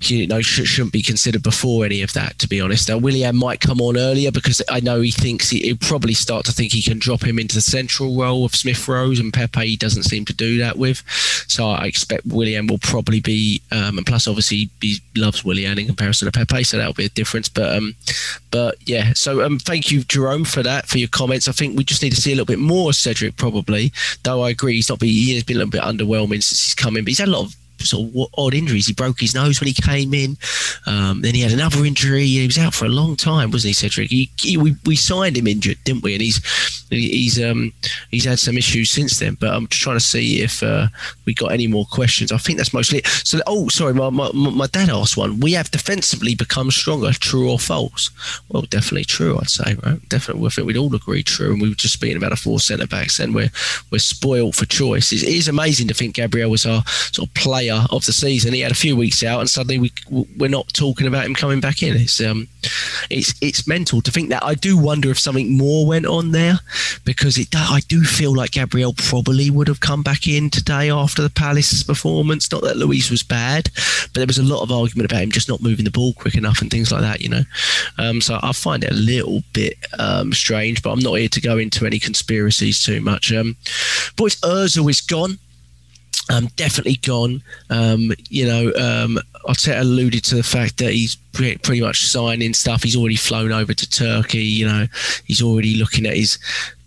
you know sh- shouldn't be considered before any of that. To be honest, now Willian might come on earlier because I know he thinks he, will probably start to think he can drop him into the central role of Smith Rowe and Pepe. He doesn't seem to do that with, so I expect Willian will probably be. Um, and plus, obviously, he loves Willian in comparison to Pepe, so that'll be a difference. But um, but yeah, so um, thank you, Jerome, for that for your comments. I think we just need to see a little bit more Cedric probably. Though I agree, he's not been he has been a little bit underwhelming since he's come in, but he's had a lot of sort of odd injuries. He broke his nose when he came in. Um, then he had another injury. He was out for a long time, wasn't he, Cedric? He, he, we, we signed him injured, didn't we? And he's he's um he's had some issues since then. But I'm just trying to see if uh, we got any more questions. I think that's mostly it. So oh, sorry, my, my, my dad asked one. We have defensively become stronger. True or false? Well, definitely true. I'd say right. Definitely, I think we'd all agree true. And we were just speaking about a four centre backs, and we're we're spoiled for choice. It is amazing to think Gabriel was our sort of player player of the season. He had a few weeks out, and suddenly we we're not talking about him coming back in. It's um, it's it's mental to think that. I do wonder if something more went on there because it. I do feel like Gabriel probably would have come back in today after the Palace performance. Not that Luiz was bad, but there was a lot of argument about him just not moving the ball quick enough and things like that. You know, um, so I find it a little bit um, strange, but I'm not here to go into any conspiracies too much. Um, boys, Özil is gone um, definitely gone. Um, you know, um, Arteta alluded to the fact that he's pretty much signing stuff. He's already flown over to Turkey. You know, he's already looking at his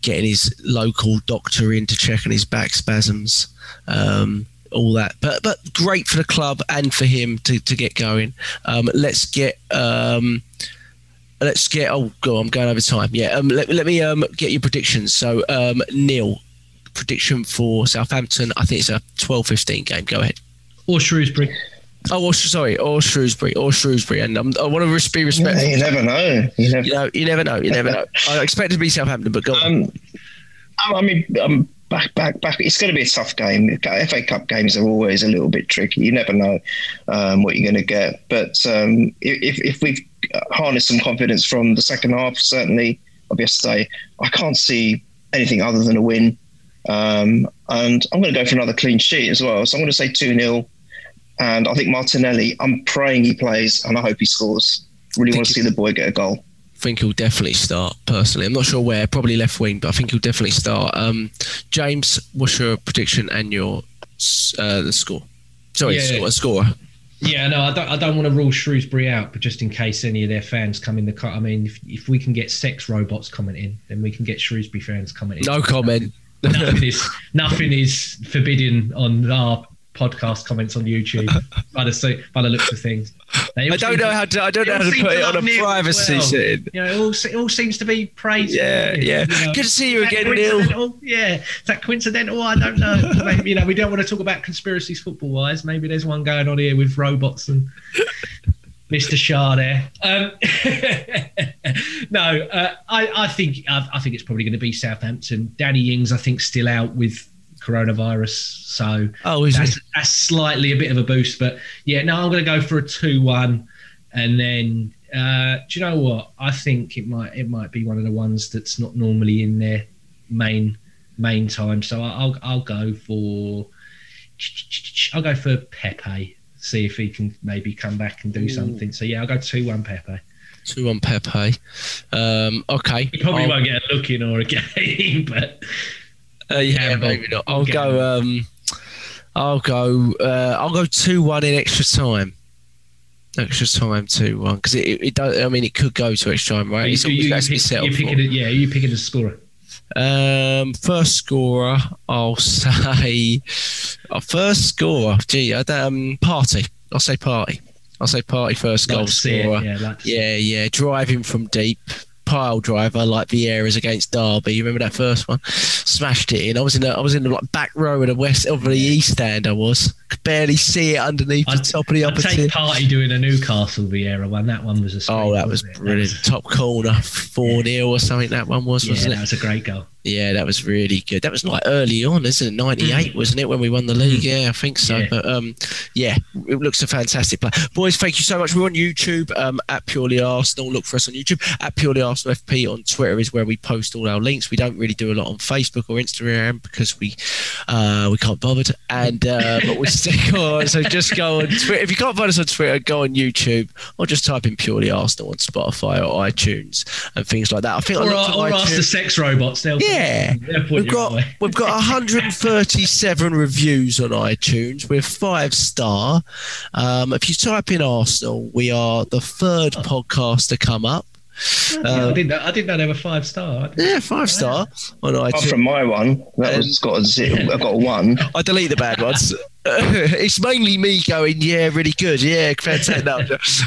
getting his local doctor in to check on his back spasms. Um, all that, but but great for the club and for him to, to get going. Um, let's get um, let's get. Oh, go. I'm going over time. Yeah. Um, let, let me get your predictions. So, Neil, prediction for Southampton. I think it's a 12-15 game. Go ahead. Or Shrewsbury. Oh, or, sorry, or Shrewsbury, or Shrewsbury, and um, I want to be respectful. Yeah, you never know. You never, You know, you never know. You never know. I expect it to be Southampton, but go on. Um, I mean, um, back, back, back. It's going to be a tough game. FA Cup games are always a little bit tricky. You never know um, what you're going to get. But um, if, if we've harnessed some confidence from the second half, certainly, I'll be able to say I can't see anything other than a win. Um, and I'm going to go for another clean sheet as well. So I'm going to say 2 0. And I think Martinelli, I'm praying he plays and I hope he scores. Really want to see the boy get a goal. I think he'll definitely start personally. I'm not sure where, probably left wing, but I think he'll definitely start. Um, James, what's your prediction and your uh, the score? Sorry, Yeah. score, score. Yeah, no, I don't. I don't want to rule Shrewsbury out, but just in case any of their fans come in the car. I mean, if, if we can get sex robots coming commenting, then we can get Shrewsbury fans coming in. No comment. Nothing is nothing is forbidden on our podcast comments on YouTube by the by the looks of things. I don't know to- how to. I don't know how to put it on a Neil privacy well. setting. You know, it all, it all seems to be praised. Yeah, yeah. Good to see you again, Neil. Yeah, is that coincidental? I don't know. Maybe, you know, we don't want to talk about conspiracies football wise. Maybe there's one going on here with robots and Mr. Shah there. Um, no, uh, I, I think I, I think it's probably going to be Southampton. Danny Ings, I think, still out with coronavirus, so Oh, is that's, it? that's slightly a bit of a boost. But yeah, no, I'm going to go for a two-one, and then uh, do you know what? I think it might it might be one of the ones that's not normally in their main main time. So I'll I'll go for I'll go for Pepe. See if he can maybe come back and do something. So yeah, I'll go two-one Pepe. Two on Pepe. Um, okay. He probably I'll- won't get a look in or a game, but Uh, yeah, Gamble. maybe not. I'll go. Um, I'll go. Uh, I'll go two one in extra time. Extra time two one because it, it, it does. I mean, it could go to extra time, right? you, It's you, always you, has to be pick, set you up picking for. it, yeah, you picking the scorer. Um, first scorer, I'll say. Uh, first scorer, gee, I don't, um, Partey. I'll say Partey. I'll say Partey first Like goal see it, scorer. yeah, like Yeah, yeah, driving from deep, pile driver like Vieira's against Derby. You remember that first one? Smashed it in. I was in the, I was in the like back row of the west of the east stand. I was could barely see it underneath the I'd- top of the I'd upper tier. Partey doing a Newcastle Vieira one. That one was a oh, scream, Oh, that was brilliant. That Top corner, four 0 or something. That one was, was, yeah, wasn't that it? was a great goal. Yeah, that was really good. That was like early on, isn't it? Ninety eight, wasn't it, when we won the league? Yeah, I think so. Yeah. But um, yeah, it looks a fantastic play. Boys, thank you so much. We're on YouTube um, at Purely Arsenal. Look for us on YouTube at Purely Arsenal FP. On Twitter is where we post all our links. We don't really do a lot on Facebook or Instagram because we uh, we can't bother. to- And uh, but we stick on. So just go on Twitter. If you can't find us on Twitter, go on YouTube or just type in Purely Arsenal on Spotify or iTunes and things like that. I think I Or, looked or ask the sex robots. They'll yeah, they'll we've got we've got 137 reviews on iTunes. We're five star. Um, if you type in Arsenal, we are the third podcast to come up. Yeah, Uh, I didn't. Know, I didn't know they were five star. yeah, five star on Apart iTunes. from my one, that was got a zero. I got a one. I delete the bad ones. it's mainly me going, yeah, really good, yeah, fantastic. No,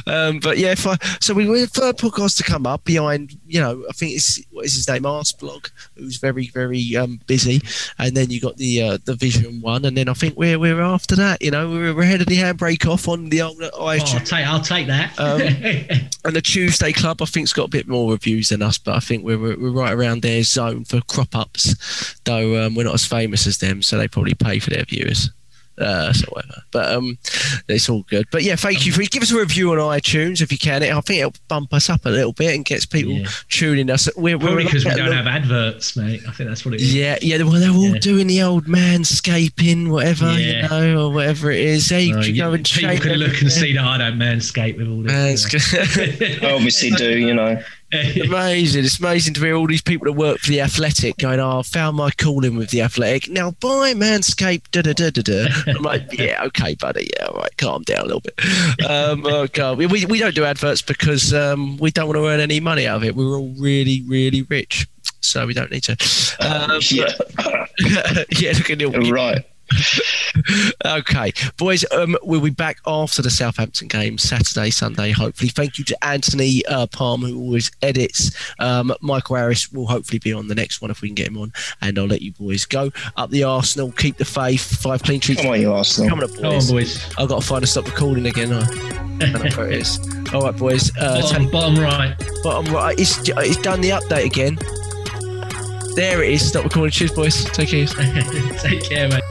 um, but yeah, I, so we were the third podcast to come up behind, you know, I think it's what is his name, Arsblog, who's very, very um, busy, and then you got the uh, the Vision one, and then I think we're we're after that, you know, we're, we're ahead of the handbrake off on the old Oh, I'll take. I'll take that. Um, And the Tuesday Club, I think's got a bit more reviews than us, but I think we're we're we're right around their zone for crop ups, though um, we're not as famous as them, so they probably pay for their viewers. Uh, so whatever, but um, it's all good. But yeah, thank you for give us a review on iTunes if you can. It, I think it'll bump us up a little bit and gets people Yeah. tuning us. We're, we're Probably because we don't little- have adverts, mate. I think that's what it is. yeah, yeah. Well, they're all Yeah. doing the old manscaping, whatever Yeah. you know, or whatever it is. Hey, Uh, you you- go and people can look and see that I don't manscape with all this. Mansca- I obviously do, you know. Amazing. It's amazing to hear all these people that work for the Athletic going, "Oh, I found my calling with the Athletic. Now buy Manscaped." Da da da da da. I'm like, yeah, okay, buddy. Yeah, all right, calm down a little bit. Um, oh God, we, we we don't do adverts because um, we don't want to earn any money out of it. We're all really really rich, so we don't need to. Um, Yeah, yeah, look at Neil. right. okay, boys, um, we'll be back after the Southampton game Saturday, Sunday, hopefully. Thank you to Anthony uh, Palm, who always edits. Um, Michael Harris will hopefully be on the next one if we can get him on, and I'll let you boys go. Up the Arsenal, keep the faith, five clean sheets. Come on, you Arsenal. Coming up, Come on, boys. boys. I've got to find a stop recording again. I don't know where it is. All right, boys. Uh, Bottom, take, bottom right. bottom right. It's, it's done the update again. There it is. Stop recording. Cheers, boys. Take care. Take care, mate.